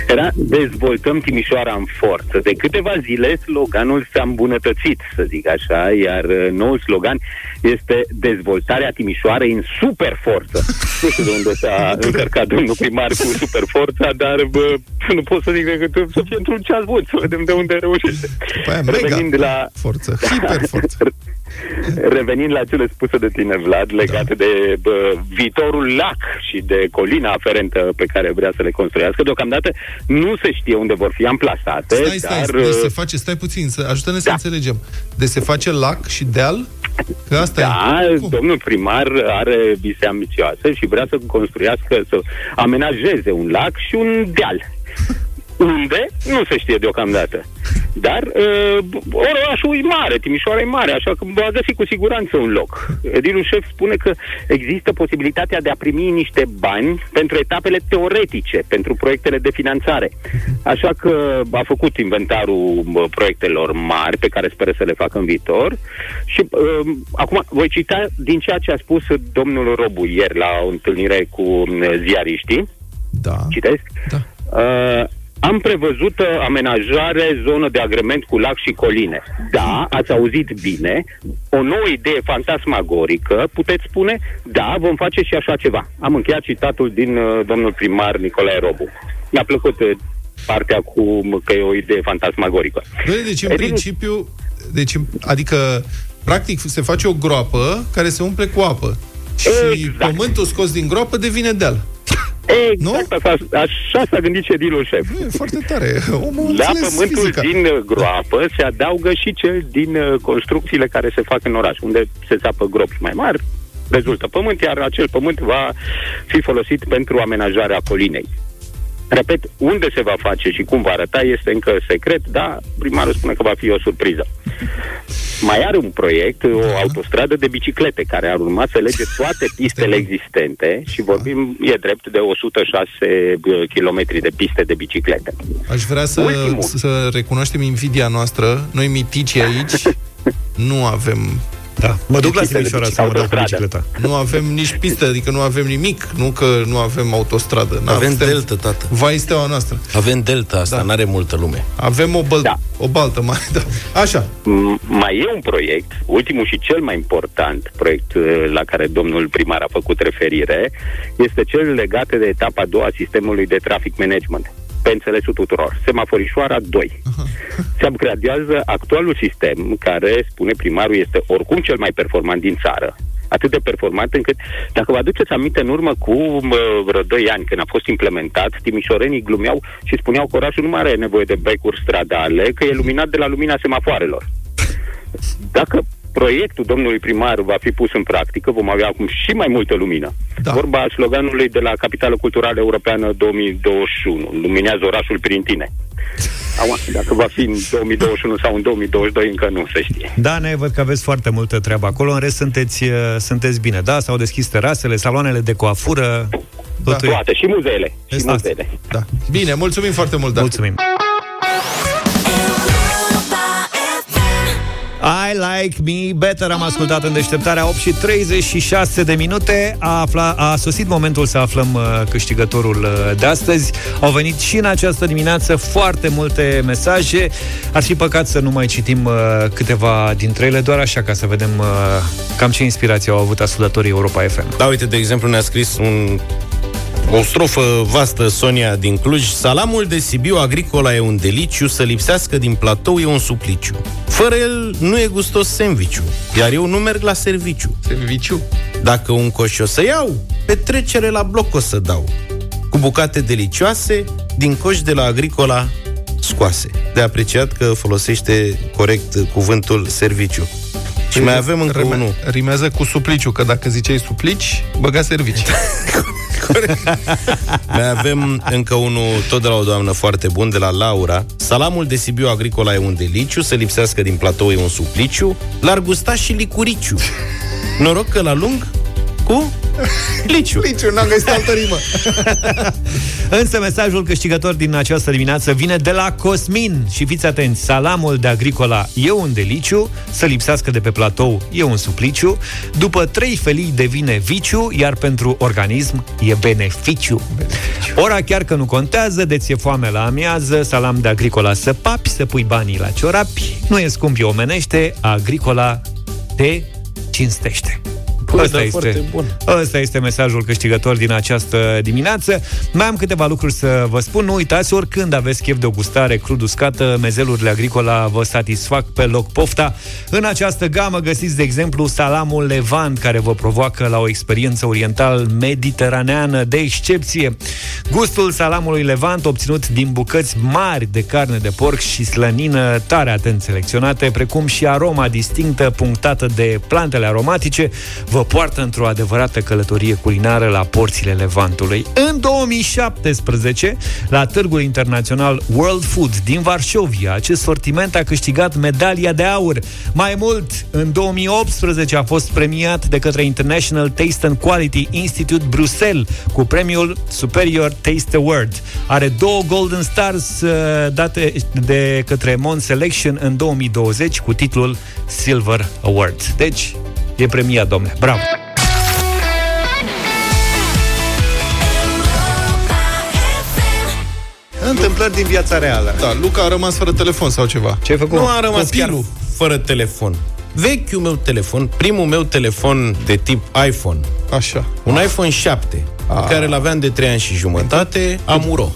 era Dezvoltăm Timișoara în forță. De câteva zile, sloganul s-a îmbunătățit, să zic așa, iar uh, noul slogan este Dezvoltarea Timișoarei în super forță. Nu știu de unde s-a încărcat domnul primar cu super forța, dar bă, nu pot să zic decât să fie într-un ceas bun, să vedem de unde reușește. După aia, mega Revenind la, forță, hiperforță. Revenind la cele spuse de tine, Vlad, legate Da. de bă, viitorul lac și de colina aferentă pe care vrea să le construiască, deocamdată nu se știe unde vor fi amplasate, Stai, stai, dar... stai, uh, se face, stai puțin, să, ajută-ne să înțelegem. De se face lac și deal? Că asta da, e. domnul primar are vise ambițioase și vrea să construiască, să amenajeze un lac și un deal. Unde? Nu se știe deocamdată. Dar uh, orașul e mare, Timișoara e mare, așa că va găsi cu siguranță un loc. Edilul șef spune că există posibilitatea de a primi niște bani pentru etapele teoretice, pentru proiectele de finanțare. Așa că a făcut inventarul bă, proiectelor mari pe care speră să le facă în viitor. Și uh, acum voi cita din ceea ce a spus domnul Robu ieri la o întâlnire cu uh, ziariștii. Da. Citesc. Da. Uh, am prevăzut uh, amenajare, zonă de agrement cu lac și coline. Da, ați auzit bine, o nouă idee fantasmagorică, puteți spune, da, vom face și așa ceva. Am încheiat citatul din uh, domnul primar Nicolae Robu. Mi-a plăcut uh, partea cu că e o idee fantasmagorică. Bine, deci în Evident- principiu, deci, adică, practic, se face o groapă care se umple cu apă. Și Exact. pământul scos din groapă devine deal. Exact, așa, așa s-a gândit ședilul șef. E foarte tare. Omul La înțeles pământul fizica. din uh, groapă se adaugă și cel din uh, construcțiile care se fac în oraș, unde se țapă gropi mai mari, rezultă pământ, iar acel pământ va fi folosit pentru amenajarea colinei. Repet, unde se va face și cum va arăta este încă secret, dar primarul spune că va fi o surpriză. Mai are un proiect, o Da. autostradă de biciclete, care ar urma să lege toate pistele existente și vorbim, e drept, de 106 km de piste de biciclete. Aș vrea să, Ultimul. să recunoaștem invidia noastră. Noi miticii aici nu avem Da. Mă duc la Piste de Timișoara să mă dau cu autostradă. bicicleta. nu avem nici pistă, adică nu avem nimic, nu că nu avem autostradă. Nu Avem suntem- delta, tată. Vai steaua noastră. Avem delta asta, Da. n-are multă lume. Avem o, băl- Da. o baltă mai. Da. Așa. M- mai e un proiect, ultimul și cel mai important proiect uh, la care domnul primar a făcut referire, este cel legat de etapa a doua a sistemului de traffic management. Pe înțelesul tuturor. Semaforișoara 2. Se upgradează actualul sistem, care, spune primarul, este oricum cel mai performant din țară. Atât de performant încât, dacă vă aduceți aminte, în urmă cu mă, vreo 2 ani, când a fost implementat, timișorenii glumeau și spuneau că orașul nu mai are nevoie de becuri stradale, că e luminat de la lumina semafoarelor. Dacă proiectul domnului primar va fi pus în practică, vom avea acum și mai multă lumină. Da. Vorba a sloganului de la Capitală Culturală Europeană 2021, Luminează orașul prin tine. Acum, dacă va fi în 2021 sau în 2022, încă nu se știe. Da, ne văd că aveți foarte multă treabă acolo, în rest sunteți, uh, sunteți bine. Da, s-au deschis terasele, saloanele de coafură, totul e- Toate, și muzeele. Și Asta. muzeele. Da. Bine, mulțumim foarte mult, da. Mulțumim. I like me better. Am ascultat în deșteptarea 8 și 36 de minute. A, afla, a sosit momentul să aflăm uh, câștigătorul uh, de astăzi. Au venit și în această dimineață foarte multe mesaje. Ar fi păcat să nu mai citim uh, câteva dintre ele Doar așa ca să vedem uh, cam ce inspirație au avut ascultătorii Europa FM Da, uite, de exemplu, ne-a scris un o strofă vastă Sonia din Cluj. Salamul de Sibiu agricola e un deliciu. Să lipsească din platou e un supliciu. Fără el nu e gustos sandwich Iar eu nu merg la serviciu. Serviciu. Dacă un coș o să iau Petrecere la bloc o să dau. Cu bucate delicioase Din coș de la agricola scoase. De apreciat că folosește corect cuvântul serviciu. Și mai avem încă Rime- unul. Rimează cu supliciu, că dacă ziceai suplici, băga servici. Mai avem încă unul, tot de la o doamnă foarte bun, de la Laura. Salamul de Sibiu agricola e un deliciu, să lipsească din platou e un supliciu, l-ar gusta și licuriciu. Noroc că la lung cu? Liciu. Liciu, n-am găsit altă rimă. Însă mesajul câștigător din această dimineață vine de la Cosmin. Și fiți atenți, salamul de agricola e un deliciu Să lipsească de pe platou e un supliciu. După trei felii devine viciu Iar pentru organism e beneficiu, Ora chiar că nu contează De ți-e foame la amiază Salam de agricola să papi, să pui banii la ciorapi. Nu e scump, e omenește Agricola te cinstește Bă, Ăsta da, este, foarte bun. ăsta este mesajul câștigător din această dimineață. Mai am câteva lucruri să vă spun. Nu uitați, oricând aveți chef de o gustare crud uscată, mezelurile agricola vă satisfac pe loc pofta. În această gamă găsiți, de exemplu, salamul Levant, care vă provoacă la o experiență oriental-mediteraneană de excepție. Gustul salamului Levant, obținut din bucăți mari de carne de porc și slănină tare atent selecționate, precum și aroma distinctă punctată de plantele aromatice, vă poartă într-o adevărată călătorie culinară la porțile Levantului. În 2017, la Târgul Internațional World Food din Varșovia, acest sortiment a câștigat medalia de aur. Mai mult, în 2018 a fost premiat de către International Taste and Quality Institute Bruxelles cu premiul Superior Taste Award. Are două Golden Stars uh, date de către Mon Selection în 2020 cu titlul Silver Award. Deci, e premiat, domne. Bravo! întâmplări din viața reală. Da, Luca a rămas fără telefon sau ceva. Ce ai făcut? Nu a rămas Copilul. chiar fără telefon. Vechiul meu telefon, primul meu telefon de tip iPhone, Așa. un iPhone 7, Ah. pe care l-aveam de 3 ani și jumătate, a muro.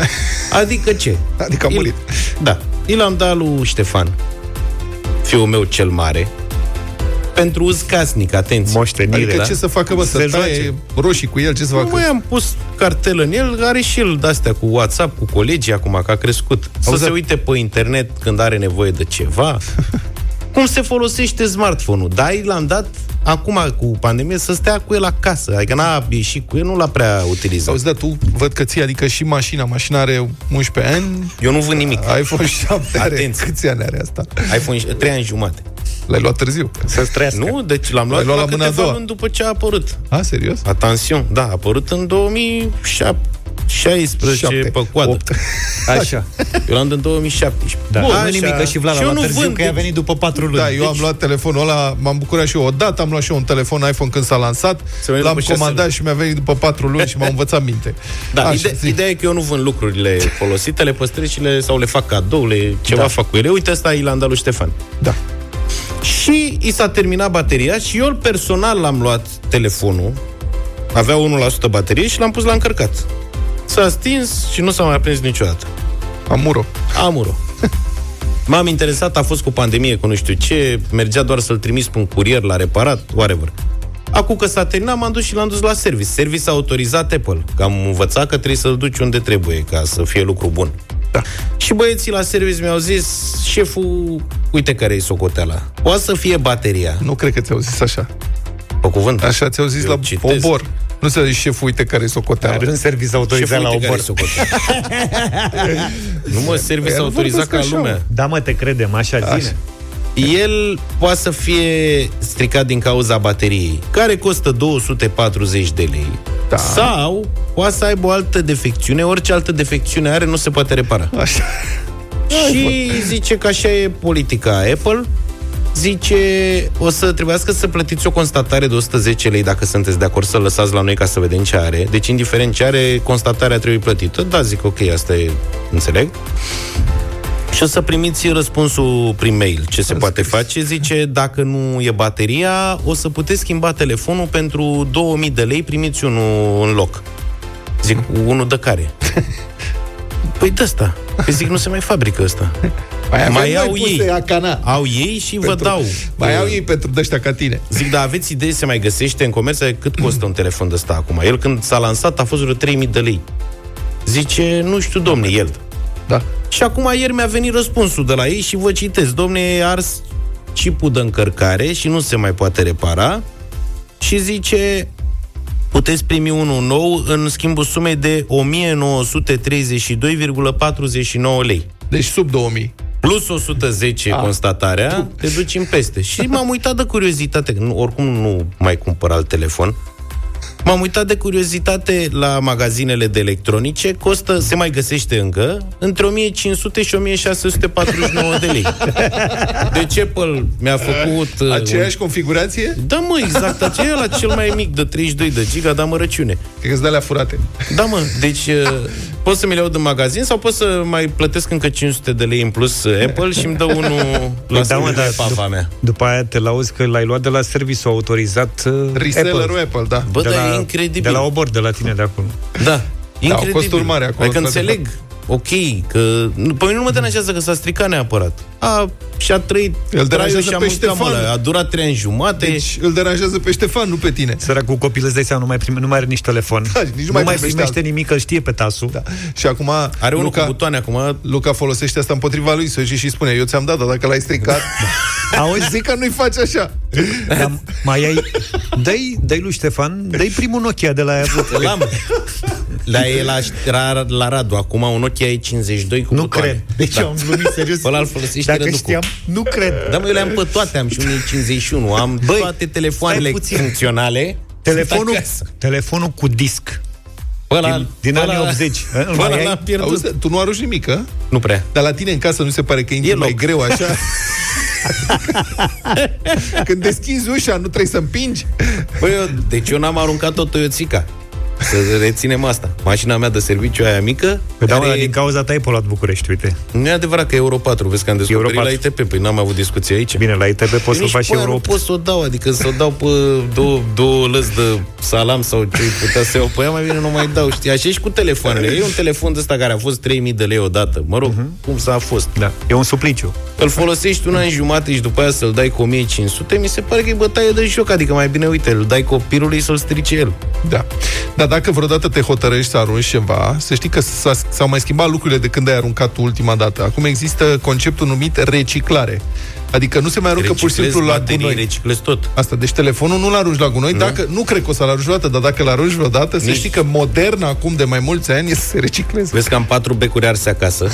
Adică ce? Adică a murit. Il, da. I l-am dat lui Ștefan, fiul meu cel mare, pentru uz casnic, atenție. Moștenire, Adică da? ce să facă, bă, să Se taie joace. roșii cu el, ce să Nu facă? mai am pus cartel în el, are și el de-astea cu WhatsApp, cu colegii acum, că a crescut. Să Auzi, se dar- uite pe internet când are nevoie de ceva. Cum se folosește smartphone-ul? Da, i l-am dat acum cu pandemie să stea cu el acasă. Adică n-a ieșit cu el, nu l-a prea utilizat. Auzi, da, tu văd că ții, adică și mașina, mașina are 11 ani, Eu nu vând nimic. iPhone 7 are, Atenție. câți ani are asta? iPhone 3 ani jumate. L-ai luat târziu. Să-ți trăiască. Nu? Deci l-am luat, L-ai luat la la mâna a câteva doua. luni după ce a apărut. A, serios? Atențion, da, a apărut în 2016 Șapte. pe coadă. Opt. Așa. Eu l-am în 2017. Da. Bun, nu așa. nimic, că și Vlad Și a eu luat nu târziu, vând, că i-a deci- venit după patru luni. Da, eu am Deci- luat telefonul ăla, m-am bucurat și eu odată, am luat și eu un telefon iPhone când s-a lansat, Se vede l-am după șase comandat luni. și mi-a venit după patru luni și m-am învățat minte. Da, Așa, ide- zi. ideea e că eu nu vând lucrurile folosite, le păstrez și le, sau le fac cadou, le, ceva da. fac cu ele. Uite, asta i l-am dat lui Ștefan. Da. Și i s-a terminat bateria și eu personal l-am luat telefonul, avea 1% baterie și l-am pus la încărcat. S-a stins și nu s-a mai aprins niciodată. Amuro. Amuro. M-am interesat, a fost cu pandemie, cu nu știu ce, mergea doar să-l trimis pe un curier la reparat, whatever. Acum că s-a terminat, m-am dus și l-am dus la service. Service a autorizat Apple, că am învățat că trebuie să-l duci unde trebuie, ca să fie lucru bun. Da. Și băieții la service mi-au zis, șeful, uite care e socoteala. Poate să fie bateria. Nu cred că ți-au zis așa. Pe cuvânt. Așa ți-au zis Eu la citez. obor. Nu să zici șeful, uite care e socoteala. Are un serviciu autorizat Șeful, la uite care obor. e socoteala. nu mă, service Păi, autorizat vorbesc ca așa, lumea. mă. Da, mă, te credem, așa, Așa. zine. El poate să fie stricat din cauza bateriei, care costă 240 de lei. Da. Sau poate să aibă o altă defecțiune, orice altă defecțiune are, nu se poate repara. Așa. Și zice că așa e politica Apple. Zice, o să trebuiască să plătiți o constatare de 110 lei dacă sunteți de acord să lăsați la noi ca să vedem ce are. Deci, indiferent ce are, constatarea trebuie plătită. Da, zic, ok, asta e, înțeleg. Și o să primiți răspunsul prin mail. Ce se poate face? Zice, dacă nu e bateria, o să puteți schimba telefonul pentru 2000 de lei, primiți unul în loc. Zic, unul de care? Păi de ăsta. Păi zic, nu se mai fabrică ăsta. Mai, avem Mai noi au puse ei. Acana. Au ei și vă Pentru- dau. Mai au ei pentru dăștia ca tine. Zic, da, aveți idee, se mai găsește în comerț? Cât costă un telefon de ăsta acum? El când s-a lansat a fost vreo 3000 de lei. Zice, nu știu, domne, el. Da. Și acum ieri mi-a venit răspunsul de la ei și vă citesc. Domne, e ars chipul de încărcare și nu se mai poate repara. Și zice, puteți primi unul nou în schimbul sumei de 1932,49 lei. Deci sub 2000. Plus 110 Ah. constatarea, te duci în peste. Și m-am uitat de curiozitate, că nu, oricum nu mai cumpăr alt telefon. M-am uitat de curiozitate la magazinele de electronice, costă, se mai găsește încă, între 1500 și 1649 de lei. Deci Apple mi-a făcut... uh, Aceeași configurație? Un... Da, mă, exact aceea la cel mai mic, de 32 de giga, dar mărăciune. Cred că sunt alea furate. Da, mă, deci uh, pot să mi le iau din magazin sau pot să mai plătesc încă 500 de lei în plus uh, Apple și îmi dă unul la da, mă, da, da, pava mea. După aia te lauzi că l-ai luat de la serviciu autorizat uh, Resellerul Apple. Apple, da. Bă, de dar la, e incredibil. De la obor, de la tine de acolo. Da, incredibil. costuri mari acolo, Adică într-adevăr. înțeleg, ok, că... nu- Pe mine nu mă deranjează că s-a stricat neapărat. A, și-a trăit Îl traiul deranjează și a pe mâncat Ștefan. mălă. A durat trei ani jumate. Deci îl deranjează pe Ștefan, nu pe tine. Săracul copil îți dai seama, nu mai, prime, nu mai are nici telefon. Da, nici nu nu mai mai primește primește alt. nimic, îl știe pe tasul. Da. Și acum Are unul Luca, cu butoane acum. Luca folosește asta împotriva lui, să și spune, eu ți-am dat, dar dacă l-ai stricat, auzi, zic că nu-i faci așa. Dar mai ai... Dă-i, dă lui Ștefan, dă-i primul Nokia de la aia. Îl am. La, e la, la, la Radu, acum un Nokia E52 cu Nu butoane. cred. Deci Da. am glumit serios. Ăla îl folosește Dacă Răducu. știam, nu cred. Da, mă, eu le-am pe toate, am și un E51, am Băi, toate telefoanele stai puțin. funcționale. Telefonul, sunt acasă. telefonul cu disc. Pe ăla- din- din pe anii ăla- 80. Pe Îl mai ăla ai? l-am pierdut. Auzi, tu nu arunci nimic, a? Nu prea. Dar la tine în casă nu se pare că intri E mai loc. greu așa? Când deschizi ușa, nu trebuie să împingi? Băi, eu, deci eu n-am aruncat o Toyoțica. Să reținem asta. Mașina mea de serviciu aia mică... Păi da, mă, care dar e- din cauza ta ai poluat București, uite. Nu e adevărat că e Euro 4, vezi că am descoperit Euro la ITP, păi n-am avut discuție aici. Bine, la ITB poți să Nici faci pe aia Euro nu pot să o dau, adică să o dau pe două, două lăzi de salam sau ce putea să iau pe ea, mai bine nu mai dau, știi? Așa e și cu telefoanele. E un telefon de ăsta care a fost 3000 de lei odată. Mă rog, cum s-a fost. Da, e un supliciu. Îl folosești un an jumate și după aia să-l dai cu 1500, mi se pare că e bătaie de joc, adică mai bine, uite, îl dai copilului să-l strice el. Da. Dar dacă vreodată te hotărăști să arunci ceva, să știi că s-a, s-au mai schimbat lucrurile de când ai aruncat tu ultima dată. Acum există conceptul numit reciclare. Adică nu se mai aruncă pur și Reciclezi simplu la baterii, gunoi. reciclezi tot. Asta, deci telefonul nu-l arunci la gunoi, Nu? dacă, nu cred că o să-l arunci vreodată, dar dacă l arunci vreodată, să Nici. știi că modern acum de mai mulți ani e să se recicleze. Vezi că am patru becuri arse acasă.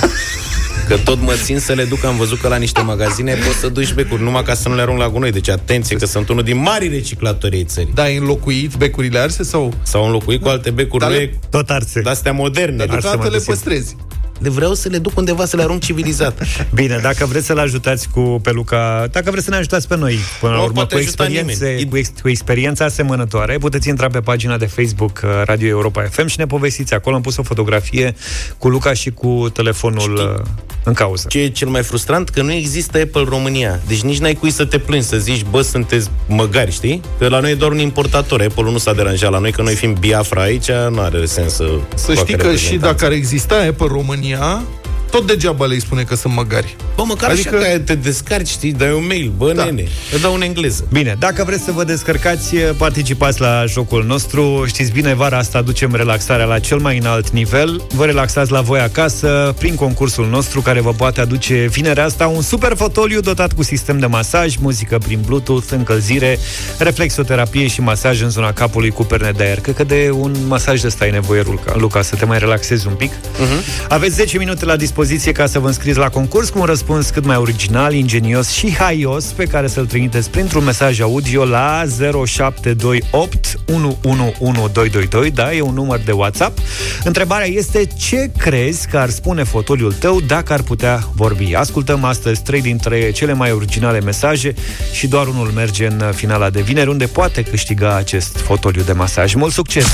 Că tot mă țin să le duc, am văzut că la niște magazine poți să duci becuri, numai ca să nu le arunc la gunoi. Deci atenție că sunt unul din mari reciclatori ai țării. Da, ai înlocuit becurile arse sau... Sau înlocuit cu alte becuri Dar le- lui, Tot arse. de-astea moderne. Dar Arse deocamdată le mă păstrezi. Le vreau să le duc undeva să le arunc civilizat. Bine, dacă vreți să-l ajutați cu peluca, dacă vreți să ne ajutați pe noi, până la Nu urmă, poate cu ajuta experiențe, nimeni. cu, ex, cu experiența asemănătoare, puteți intra pe pagina de Facebook uh, Radio Europa FM și ne povestiți. Acolo am pus o fotografie cu Luca și cu telefonul uh, în cauză. Ce e cel mai frustrant? Că nu există Apple România. Deci nici n-ai cui să te plângi, să zici, bă, sunteți măgari, știi? Că la noi e doar un importator. Apple nu s-a deranjat la noi, că noi fiind Biafra aici, nu are sens să Să facă știi că și reprezentanță. dacă ar exista Apple România, Jahr tot degeaba le spune că sunt măgari. Bă, măcar adică... așa că te descarci, știi, dai un mail, bă, da. nene, îți dau în engleză. Bine, dacă vreți să vă descărcați, participați la jocul nostru. Știți bine, vara asta aducem relaxarea la cel mai înalt nivel. Vă relaxați la voi acasă prin concursul nostru care vă poate aduce vinerea asta un super fotoliu dotat cu sistem de masaj, muzică prin Bluetooth, încălzire, reflexoterapie și masaj în zona capului cu perne de aer. Cred că de un masaj de ăsta ai nevoie, Luca, Luca să te mai relaxezi un pic. Uh-huh. Aveți 10 minute la dispoziție ca să vă înscriți la concurs cu un răspuns cât mai original, ingenios și haios pe care să-l trimiteți printr-un mesaj audio la 0728 111222, da, e un număr de WhatsApp. Întrebarea este ce crezi că ar spune fotoliul tău dacă ar putea vorbi? Ascultăm astăzi trei dintre cele mai originale mesaje și doar unul merge în finala de vineri, unde poate câștiga acest fotoliu de masaj. Mult succes!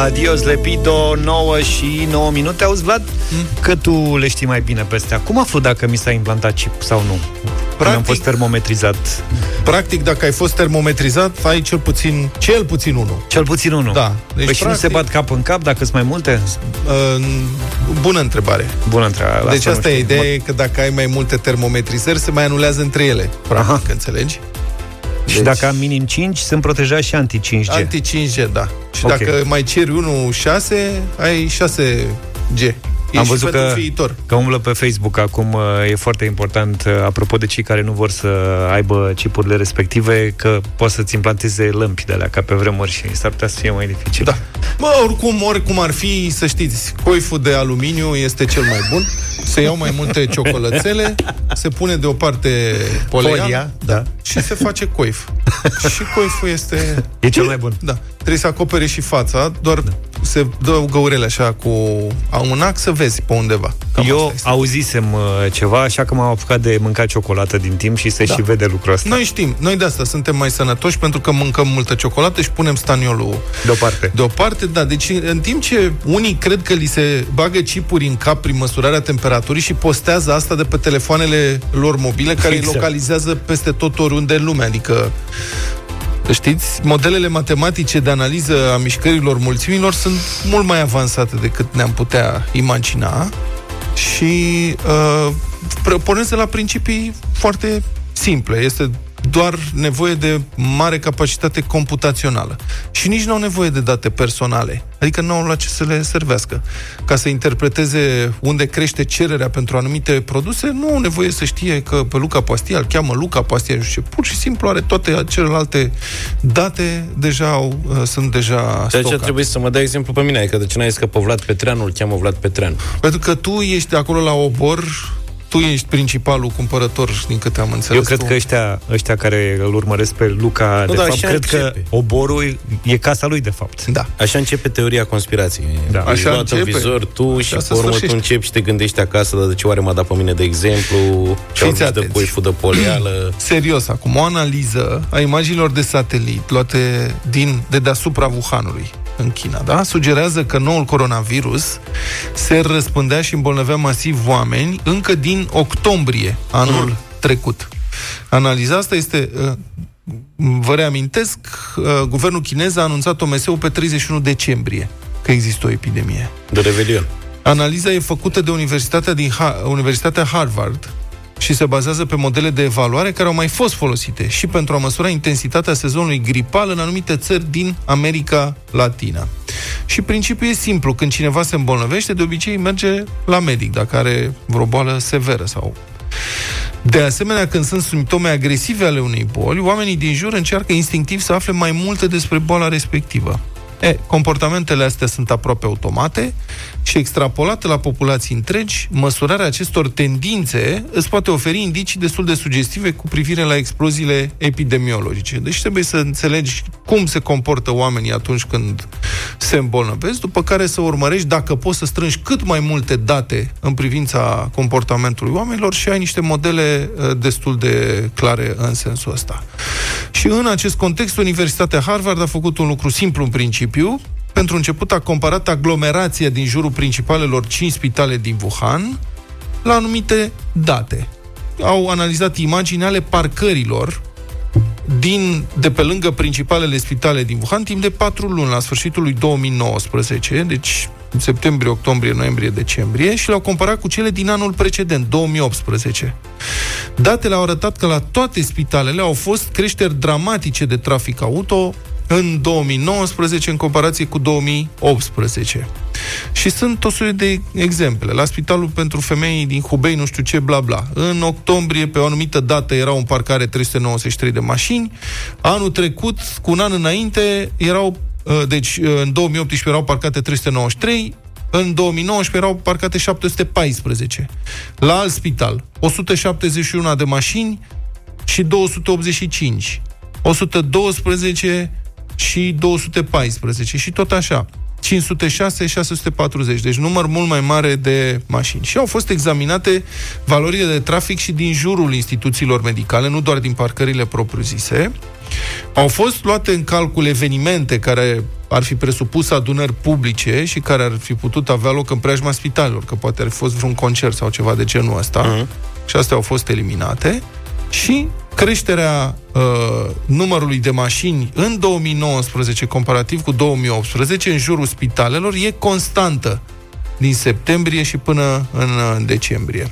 Adios, Lepido, 9 și 9 minute. Auzi, Vlad, că tu le știi mai bine pe astea. Cum aflu dacă mi s-a implantat chip sau nu? Practic, am fost termometrizat. Practic, dacă ai fost termometrizat, ai cel puțin, cel puțin unul. Cel puțin unul. Da. Deci păi și nu se bat cap în cap dacă sunt mai multe? Uh, bună întrebare. Bună întrebare. Deci asta nu e știu. ideea, că dacă ai mai multe termometrizări, se mai anulează între ele. Practic, Aha. înțelegi? Și dacă am minim 5, sunt protejat și anti-5G. Anti-5G, da. Și Ok. dacă mai ceri unul 6, ai 6G. E Am și văzut pentru că, viitor. că umblă pe Facebook acum, uh, e foarte important, uh, apropo de cei care nu vor să aibă chipurile respective, că poți să-ți implanteze lămpi de alea ca pe vremuri și s-ar putea să fie mai dificil. Da. Mă, oricum, oricum ar fi, să știți, coiful de aluminiu este cel mai bun. Se iau mai multe ciocolățele, se pune deoparte poleia, Folia, da. și se face coif. și coiful este... E cel mai bun. Da. Trebuie să acopere și fața, doar da. Se dă găurele așa cu un ac să vezi pe undeva. Cam Eu asta este. auzisem uh, ceva, așa că m-am apucat de mâncat ciocolată din timp și se Da. și vede lucrul ăsta. Noi știm, noi de asta suntem mai sănătoși pentru că mâncăm multă ciocolată și punem staniolul Deoparte. deoparte. Da, deci în timp ce unii cred că li se bagă chipuri în cap prin măsurarea temperaturii și postează asta de pe telefoanele lor mobile care Exact. îi localizează peste tot oriunde în lume, adică Știți, modelele matematice de analiză a mișcărilor mulțimilor sunt mult mai avansate decât ne-am putea imagina și uh, pornesc de la principii foarte simple. Este doar nevoie de mare capacitate computațională. Și nici nu au nevoie de date personale. Adică nu au la ce să le servească. Ca să interpreteze unde crește cererea pentru anumite produse, nu au nevoie să știe că pe Luca Pastia îl cheamă Luca Pastia, nu știu ce. Pur și simplu are toate celelalte date deja au, uh, sunt deja Ceea ce ar stocate. trebui să mă dai exemplu pe mine, adică de ce n-ai zis că pe Vlad Petreanu îl cheamă Vlad Petreanu? Pentru că tu ești acolo la obor tu ești principalul cumpărător, din câte am înțeles. Eu cred tu. că ăștia, ăștia care îl urmăresc pe Luca, Nu, de dar fapt, așa cred că începe. oborul e casa lui, de fapt. Da. Așa începe teoria conspirației. Da. Ești Așa luat în începe. vizor tu și Așa se pe urmă tu sfârșește. începi și te gândești acasă, dar de ce oare m-a dat pe mine de exemplu? Ce au Fiți de atenți. coiful de polială? Serios, acum o analiză a imaginilor de satelit luate din, de deasupra Wuhanului în China, da? Sugerează că noul coronavirus se răspândea și îmbolnăvea masiv oameni încă din octombrie anul Mm. trecut. Analiza asta este... uh, Vă reamintesc, uh, guvernul chinez a anunțat OMS-ul pe 31 decembrie că există o epidemie. De Revelion. Analiza e făcută de Universitatea, din ha- Universitatea Harvard și se bazează pe modele de evaluare care au mai fost folosite și pentru a măsura intensitatea sezonului gripal în anumite țări din America Latina. Și principiul e simplu. Când cineva se îmbolnăvește, de obicei merge la medic, dacă are vreo boală severă sau de asemenea, când sunt simptome agresive ale unei boli, oamenii din jur încearcă instinctiv să afle mai multe despre boala respectivă. E, comportamentele astea sunt aproape automate și extrapolate la populații întregi, măsurarea acestor tendințe îți poate oferi indicii destul de sugestive cu privire la exploziile epidemiologice. Deci trebuie să înțelegi cum se comportă oamenii atunci când se îmbolnăvesc, după care să urmărești dacă poți să strângi cât mai multe date în privința comportamentului oamenilor și ai niște modele uh, destul de clare în sensul ăsta. Și în acest context, Universitatea Harvard a făcut un lucru simplu în principiu. Pentru început a comparat aglomerația din jurul principalelor 5 spitale din Wuhan la anumite date. Au analizat imagini ale parcărilor din, de pe lângă principalele spitale din Wuhan timp de 4 luni, la sfârșitul lui 2019, deci în septembrie, octombrie, noiembrie, decembrie, și le-au comparat cu cele din anul precedent, 2018. Datele au arătat că la toate spitalele au fost creșteri dramatice de trafic auto în 2019 în comparație cu 2018. Și sunt o serie de exemple. La Spitalul pentru Femei din Hubei, nu știu ce, bla bla. În octombrie, pe o anumită dată, erau în parcare 393 de mașini. Anul trecut, cu un an înainte, erau uh, deci în 2018 erau parcate 393, în 2019 erau parcate 714. La alt spital, 171 de mașini și 285. 112 și 214 și tot așa. 506, 640, deci număr mult mai mare de mașini. Și au fost examinate valorile de trafic și din jurul instituțiilor medicale, nu doar din parcările propriu-zise. Au fost luate în calcul evenimente care ar fi presupus adunări publice și care ar fi putut avea loc în preajma spitalelor, că poate ar fi fost vreun concert sau ceva de genul ăsta. Uh-huh. Și astea au fost eliminate. Și creșterea uh, numărului de mașini în 2019 comparativ cu 2018 în jurul spitalelor e constantă din septembrie și până în uh, decembrie.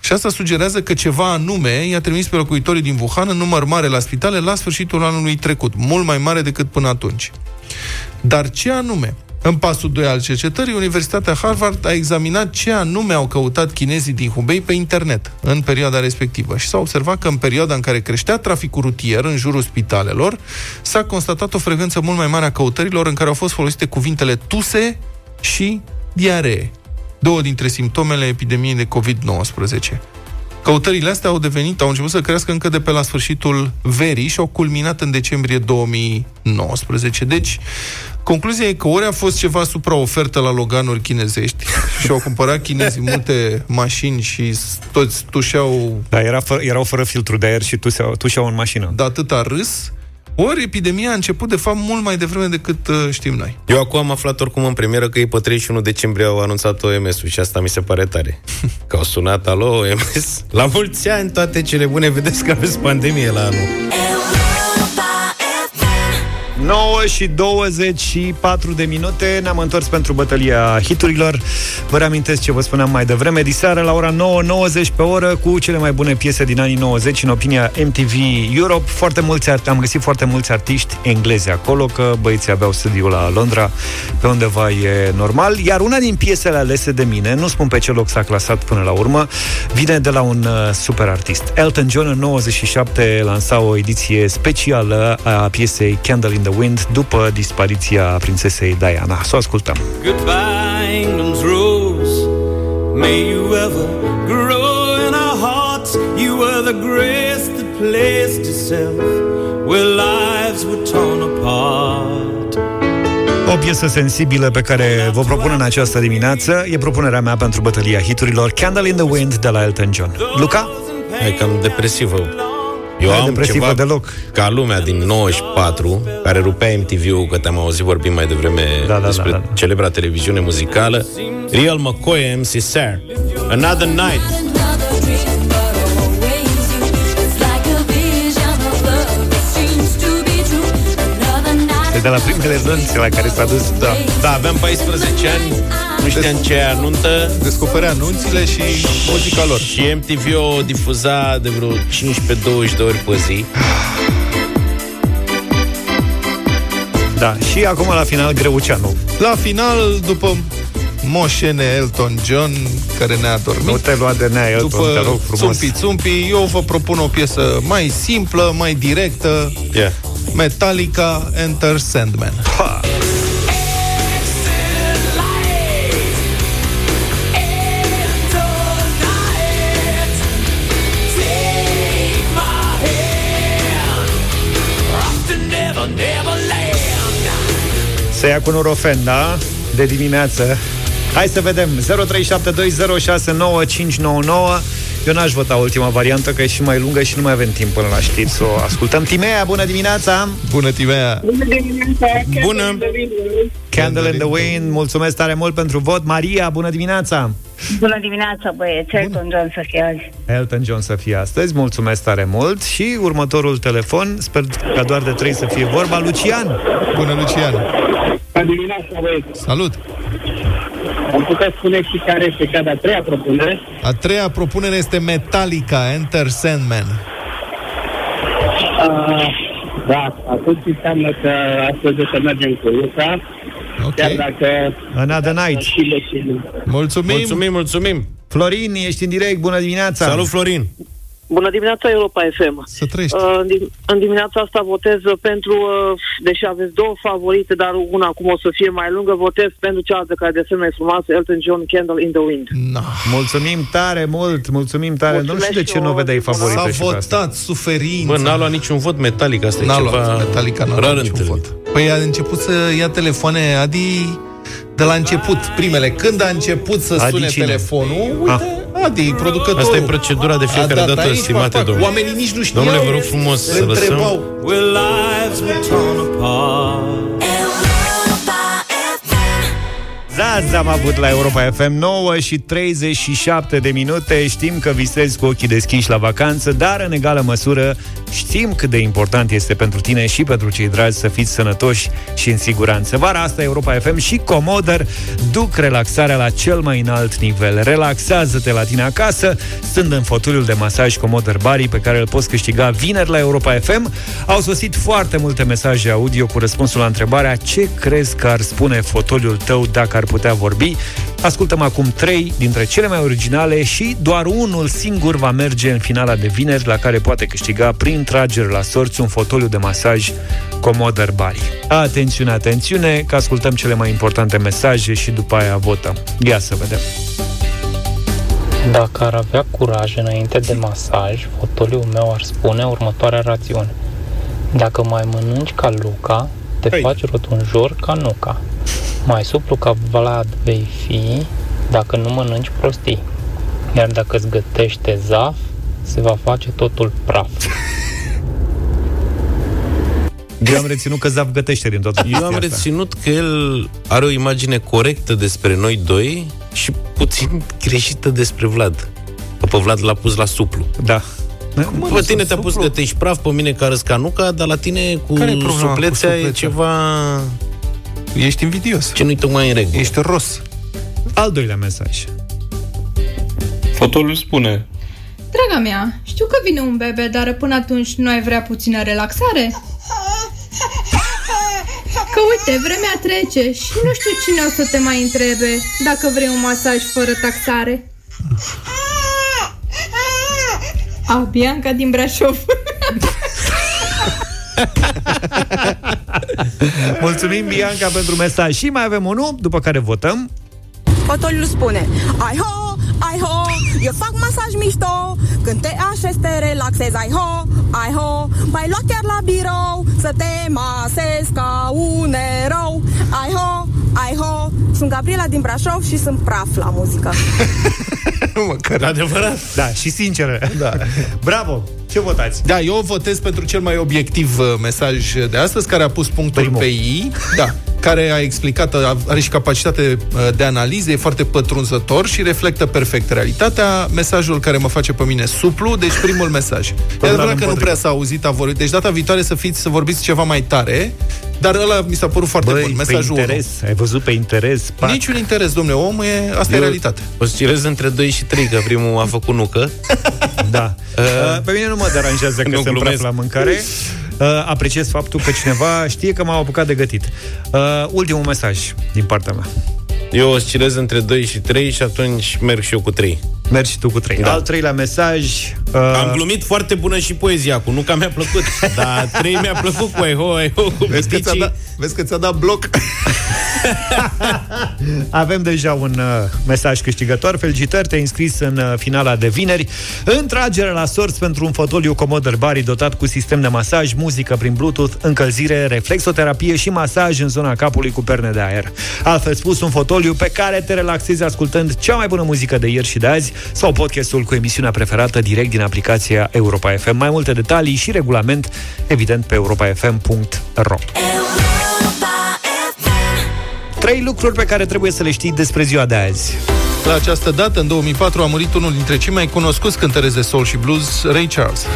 Și asta sugerează că ceva anume i-a trimis pe locuitorii din Wuhan în număr mare la spitale la sfârșitul anului trecut, mult mai mare decât până atunci. Dar ce anume? În pasul 2 al cercetării, Universitatea Harvard a examinat ce anume au căutat chinezii din Hubei pe internet în perioada respectivă și s-a observat că în perioada în care creștea traficul rutier în jurul spitalelor, s-a constatat o frecvență mult mai mare a căutărilor în care au fost folosite cuvintele tuse și diaree, două dintre simptomele epidemiei de COVID-19. Căutările astea au devenit, au început să crească încă de pe la sfârșitul verii și au culminat în decembrie 2019. Deci, concluzia e că ori a fost ceva supraofertă la loganuri chinezești și au cumpărat chinezii multe mașini și toți tușeau... Da, era fă, erau fără filtru de aer și tușeau, tușeau în mașină. De atâta râs, ori epidemia a început, de fapt, mult mai devreme decât uh, știm noi. Eu acum am aflat oricum în premieră că ei pe 31 decembrie au anunțat OMS-ul și asta mi se pare tare. Că au sunat, alo, OMS, la mulți ani toate cele bune, vedeți că aveți pandemie la anul. 9 și 24 de minute. Ne-am întors pentru bătălia hiturilor. Vă reamintesc ce vă spuneam mai devreme. Diseară la ora 9.90 pe oră Cu cele mai bune piese din anii 90 În opinia MTV Europe. Foarte mulți, Am găsit foarte mulți artiști englezi acolo Că băieții aveau studiu la Londra Pe undeva e normal. Iar una din piesele alese de mine Nu spun pe ce loc s-a clasat până la urmă Vine de la un uh, super artist Elton John în 97 lansa o ediție specială A piesei Candle in the Wind după dispariția prințesei Diana. Să o ascultăm. Goodbye, England's rose. May you ever grow were the grace that placed itself where lives were torn apart. O piesă sensibilă pe care vă propun în această dimineață e propunerea mea pentru bătălia hiturilor Candle in the Wind de la Elton John. Luca? E cam depresivă. Eu Hai, am depresivă ceva deloc. ca lumea din 94, care rupea MTV-ul, că te-am auzit vorbind mai devreme Da, da, despre da, da. celebra televiziune muzicală. Real McCoy, MC Sar. Another Night. E de la primele nunți la care s-a dus. Da, da aveam 14 ani, nu știam ce e anuntă. Descoperea anunțile și muzica lor. Și MTV o difuza de vreo 15-20 de ori pe zi. Da, și acum la final Greuceanu. La final, după moșene Elton John, care ne-a dormit. Nu te lua de nea, Elton, După te rog frumos. Țumpi Țumpi, eu vă propun o piesă mai simplă, mai directă. Yeah. Metallica Enter Sandman. Ha! Se ia cu Nurofen, da? De dimineață. Hai să vedem. 0372069599. Eu n-aș vota ultima variantă, că e și mai lungă și nu mai avem timp până la știți. Să o ascultăm. Timea, bună dimineața! Bună, Timea! Bună dimineața! Bună! Candle in the Wind, mulțumesc tare mult pentru vot. Maria, bună dimineața! Bună dimineața, băieți. Elton John să fie azi. Elton John să fie astăzi, mulțumesc tare mult. Și următorul telefon, sper ca doar de trei să fie vorba, Lucian. Bună, Lucian! Bună dimineața, băieți! Salut! Am putea spune și care este cea de-a treia propunere. A treia propunere este Metallica Enter Sandman. Uh, da, atunci înseamnă că astăzi o să mergem cu Luca. Ok. Chiar dacă... Another night. Și le și Mulțumim! Mulțumim, mulțumim! Florin, ești în direct, bună dimineața! Salut, Florin! Bună dimineața, Europa FM. Să trăiești. Uh, în dim- în dimineața asta votez pentru, uh, deși aveți două favorite, dar una acum o să fie mai lungă, votez pentru cealaltă care de asemenea e frumoasă, Elton John, Candle in the Wind. Na. Mulțumim tare mult, mulțumim tare. Mulțumesc nu știu de ce și nu eu. vedeai favorită S-a și pe asta. votat suferință. Bă, n-a luat niciun vot Metallica, asta e N-a ceva luat Metallica, n-a rar luat niciun întâlnit. vot. Păi a început să ia telefoane Adi de la început, primele. Când a început să Adi sune cine? telefonul, uite, Adi, producătorul. Asta e procedura de fiecare A dat dată, aici, stimate pac, pac. domnule. Oamenii nici nu știau. Domnule, vă rog frumos să lăsăm... Întrebau. Where lives were torn apart. Zaza am avut la Europa FM 9 și 37 de minute. Știm că visezi cu ochii deschiși la vacanță Dar în egală măsură știm cât de important este pentru tine Și pentru cei dragi să fiți sănătoși și în siguranță. Vara asta Europa FM și Comoder Duc relaxarea la cel mai înalt nivel. Relaxează-te la tine acasă. Stând în fotoliul de masaj Comoder Bari Pe care îl poți câștiga vineri la Europa FM Au sosit foarte multe mesaje audio Cu răspunsul la întrebarea Ce crezi că ar spune fotoliul tău dacă ar putea vorbi? Ascultăm acum trei dintre cele mai originale și doar unul singur va merge în finala de vineri, la care poate câștiga prin tragere la sorți un fotoliu de masaj Comoder Bari. Atențiune, atențiune, că ascultăm cele mai importante mesaje și după aia votăm. Ia să vedem. Dacă ar avea curaj înainte de masaj, fotoliul meu ar spune următoarea rațiune. Dacă mai mănânci ca Luca, te Hai. faci rotunjor ca Nuca. Mai suplu ca Vlad vei fi dacă nu mănânci prostii. Iar dacă îți gătește zaf, se va face totul praf. Eu am reținut că Zav gătește din toată Eu am chestia asta. reținut că el are o imagine corectă despre noi doi și puțin greșită despre Vlad. Că pe Vlad l-a pus la suplu. Da. Pe tine te-a pus gătești praf, pe mine ca răscanuca, dar la tine cu Care e problema cu suplețea e suplețea? ceva Ești invidios. ce nu-i tocmai în regulă. Ești ros. Al doilea mesaj. Fotolul spune Draga mea, știu că vine un bebe, dar până atunci nu ai vrea puțină relaxare? Că uite, vremea trece și nu știu cine o să te mai întrebe dacă vrei un masaj fără taxare. A, Bianca din Brașov. Mulțumim, Bianca, pentru mesaj. Și mai avem unul, după care votăm. Fotoliul spune Ai ho, ai ho Eu fac masaj mișto Când te așezi, te relaxezi, ai ho, ai ho Mai lua chiar la birou Să te masezi ca un erou Ai ho, ai ho Sunt Gabriela din Brașov și sunt praf la muzică Măcar adevărat. Da, și sinceră. Da. Bravo! Ce votați? Da, eu votez pentru cel mai obiectiv uh, mesaj de astăzi, care a pus punctul Primul. pe I, da, care a explicat, a- are și capacitate uh, de analiză, e foarte pătrunzător și reflectă perfect realitatea. Mesajul care mă face pe mine suplu, deci primul mesaj. E adevărat că nu împotriva. prea s-a auzit, a vorbit. Deci data viitoare să fiți, să vorbiți ceva mai tare, dar ăla mi s-a părut foarte Băi, bun. pe Mesajul interes, ai văzut pe interes? Pac. Niciun interes, domnule, omul e, asta e Eu realitate. O să cirez între 2 și 3, că primul a făcut nucă. Da. Uh, pe mine nu mă deranjează că Nu se praf glumesc. la mâncare. Uh, apreciez faptul că cineva știe că m-am apucat de gătit. Uh, ultimul mesaj din partea mea. Eu o să cirez între 2 și 3 și atunci merg și eu cu 3. Mergi și tu cu trei. Da. Al treilea mesaj. Uh, Am glumit foarte bună și poezia cu nuca mi-a plăcut. Dar 3 mi-a plăcut cu ai ho, ai ho, cu Vezi că, ți-a piticii. dat, vezi că ți-a dat bloc? Avem deja un uh, mesaj câștigător. Felicitări, te-ai înscris în uh, finala de vineri. Întragere la sorți pentru un fotoliu comod Bari dotat cu sistem de masaj, muzică prin Bluetooth, încălzire, reflexoterapie și masaj în zona capului cu perne de aer. Altfel spus, un fotoliu pe care te relaxezi ascultând cea mai bună muzică de ieri și de azi sau podcastul cu emisiunea preferată direct din aplicația Europa FM. Mai multe detalii și regulament, evident, pe europafm.ro. Trei lucruri pe care trebuie să le știi despre ziua de azi. La această dată, în 2004, a murit unul dintre cei mai cunoscuți cântăreți de soul și blues, Ray Charles.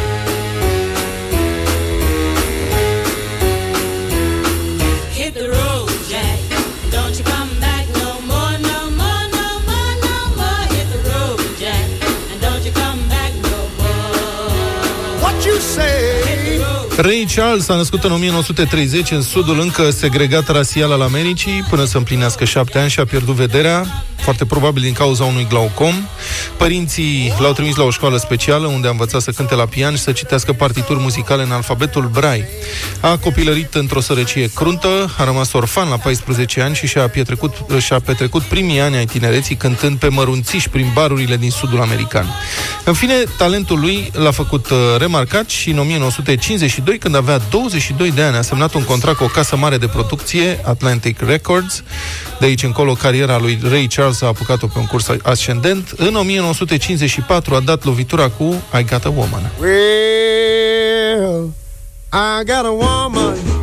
Ray Charles a născut în 1930 în sudul încă segregat rasial al Americii, până să împlinească șapte ani și a pierdut vederea, foarte probabil din cauza unui glaucom. Părinții l-au trimis la o școală specială unde a învățat să cânte la pian și să citească partituri muzicale în alfabetul Braille. A copilărit într-o sărăcie cruntă, a rămas orfan la 14 ani și și-a petrecut, și-a petrecut primii ani ai tinereții cântând pe mărunțiși prin barurile din sudul american. În fine, talentul lui l-a făcut uh, remarcat și în 1952, când avea 22 de ani, a semnat un contract cu o casă mare de producție, Atlantic Records. De aici încolo, cariera lui Ray Charles a apucat-o pe un curs ascendent. În 1954 a dat lovitura cu I Got a Woman. Well, I got a woman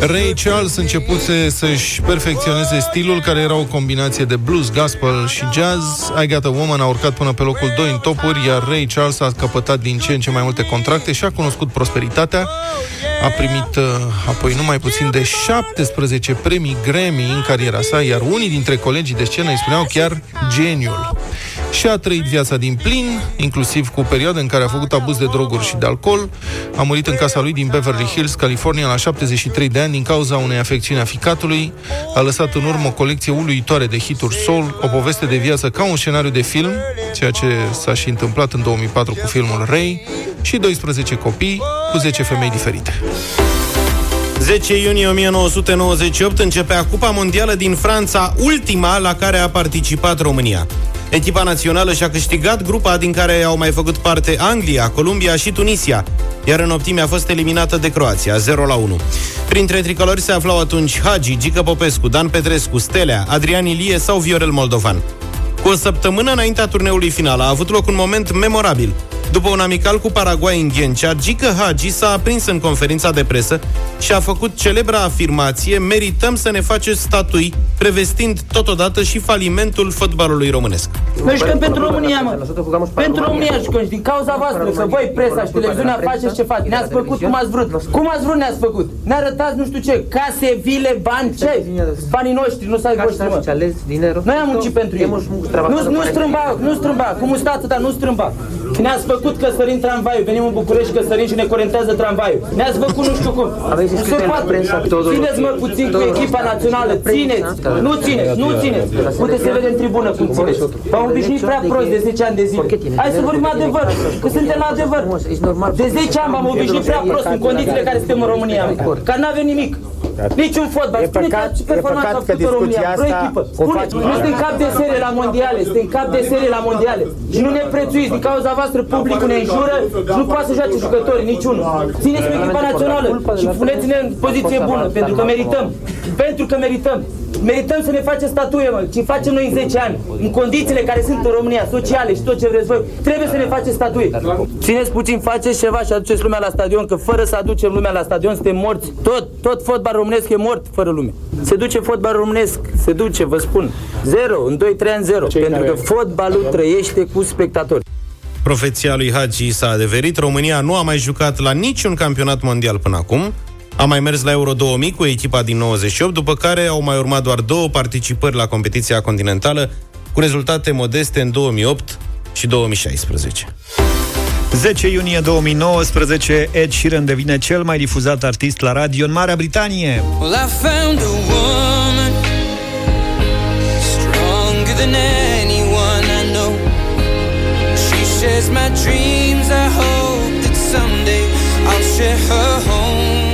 Ray Charles începuse să-și perfecționeze stilul, care era o combinație de blues, gospel și jazz. I Got a Woman a urcat până pe locul 2 în topuri, iar Ray Charles a căpătat din ce în ce mai multe contracte și a cunoscut prosperitatea. A primit uh, apoi numai puțin de 17 premii Grammy în cariera sa, iar unii dintre colegii de scenă îi spuneau chiar geniul. Și a trăit viața din plin, inclusiv cu perioade în care a făcut abuz de droguri și de alcool. A murit în casa lui din Beverly Hills, California, la 73 de ani din cauza unei afecțiuni a ficatului. A lăsat în urmă o colecție uluitoare de hituri soul, o poveste de viață ca un scenariu de film, ceea ce s-a și întâmplat în 2004 cu filmul Ray, și 12 copii cu 10 femei diferite. 10 iunie 1998 începea Cupa Mondială din Franța, ultima la care a participat România. Echipa națională și-a câștigat grupa din care au mai făcut parte Anglia, Columbia și Tunisia, iar în optime a fost eliminată de Croația, 0 la 1. Printre tricolori se aflau atunci Hagi, Gică Popescu, Dan Petrescu, Stelea, Adrian Ilie sau Viorel Moldovan. Cu o săptămână înaintea turneului final a avut loc un moment memorabil. După un amical cu Paraguay în Ghencea, Gică Hagi s-a aprins în conferința de presă și a făcut celebra afirmație Merităm să ne faceți statui, prevestind totodată și falimentul fotbalului românesc. Noi jucăm pentru România, mă. Pentru România jucăm și din cauza voastră, că voi, presa și televiziunea, faceți ce faci. Ne-ați făcut cum ați vrut. Cum ați vrut ne-ați făcut? Ne arătați nu știu ce, case, vile, bani, ce? Banii noștri, nu s-ai voștri, mă. Noi am muncit pentru ei. Nu, nu strâmba, nu strâmba, cum stă atâta, nu strâmba. Ne-ați făcut că sărim tramvaiul, venim în București că sărim și ne corentează tramvaiul. Ne-ați făcut nu știu cum. Nu se poate. Țineți mă puțin cu echipa națională, țineți. Nu țineți, nu țineți. Uite se vede în tribună cum țineți. V-am obișnuit prea prost de 10 ani de zile. Hai să vorbim adevăr, că suntem la adevăr. De 10 ani v-am obișnuit prea prost în condițiile care suntem în România. Că n-avem nimic. Niciun fotbal. E Spune păcat- ce e performanță păcat a că făcut o România, discuția vreo asta echipă. o Spune, faci- nu suntem cap de serie la mondiale, suntem cap de serie la mondiale. Și nu ne prețuiți, din cauza voastră publicul ne înjură și nu poate să joace jucători, niciunul. Țineți-vă echipa națională și puneți-ne în poziție bună, pentru că merităm. Pentru că merităm. Merităm să ne facem statuie, mă, ce facem noi în 10 ani, în condițiile care sunt în România, sociale și tot ce vreți voi, trebuie să ne facem statuie. Țineți puțin, faceți ceva și aduceți lumea la stadion, că fără să aducem lumea la stadion suntem morți. Tot, tot fotbal românesc e mort fără lume. Se duce fotbal românesc, se duce, vă spun. Zero, în 2-3 ani zero. pentru că fotbalul trăiește cu spectatori. Profeția lui Hagi s-a adeverit. România nu a mai jucat la niciun campionat mondial până acum. A mai mers la Euro 2000 cu echipa din 98, după care au mai urmat doar două participări la competiția continentală, cu rezultate modeste în 2008 și 2016. 10 iunie 2019, Ed Sheeran devine cel mai difuzat artist la radio în Marea Britanie. Well,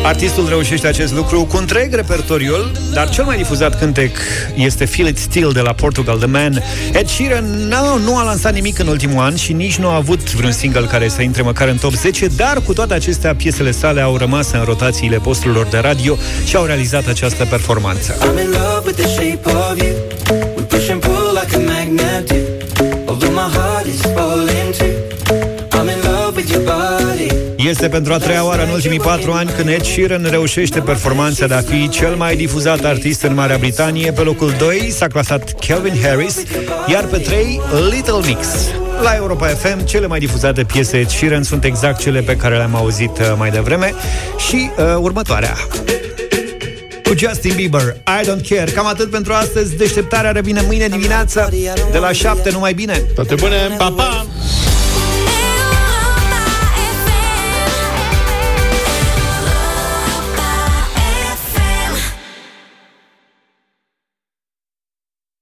Artistul reușește acest lucru cu întreg repertoriul, dar cel mai difuzat cântec este Feel It Still de la Portugal The Man. Ed Sheeran nu, nu a lansat nimic în ultimul an și nici nu a avut vreun single care să intre măcar în top 10, dar cu toate acestea piesele sale au rămas în rotațiile posturilor de radio și au realizat această performanță. I'm in love with the shape of you. We push and pull like a magnet Este pentru a treia oară în ultimii patru ani când Ed Sheeran reușește performanța de a fi cel mai difuzat artist în Marea Britanie. Pe locul 2 s-a clasat Calvin Harris, iar pe 3 Little Mix. La Europa FM, cele mai difuzate piese Ed Sheeran sunt exact cele pe care le-am auzit uh, mai devreme și uh, următoarea. Cu Justin Bieber, I Don't Care. Cam atât pentru astăzi. Deșteptarea revine mâine dimineața de la 7, numai bine. Toate bune, pa, pa!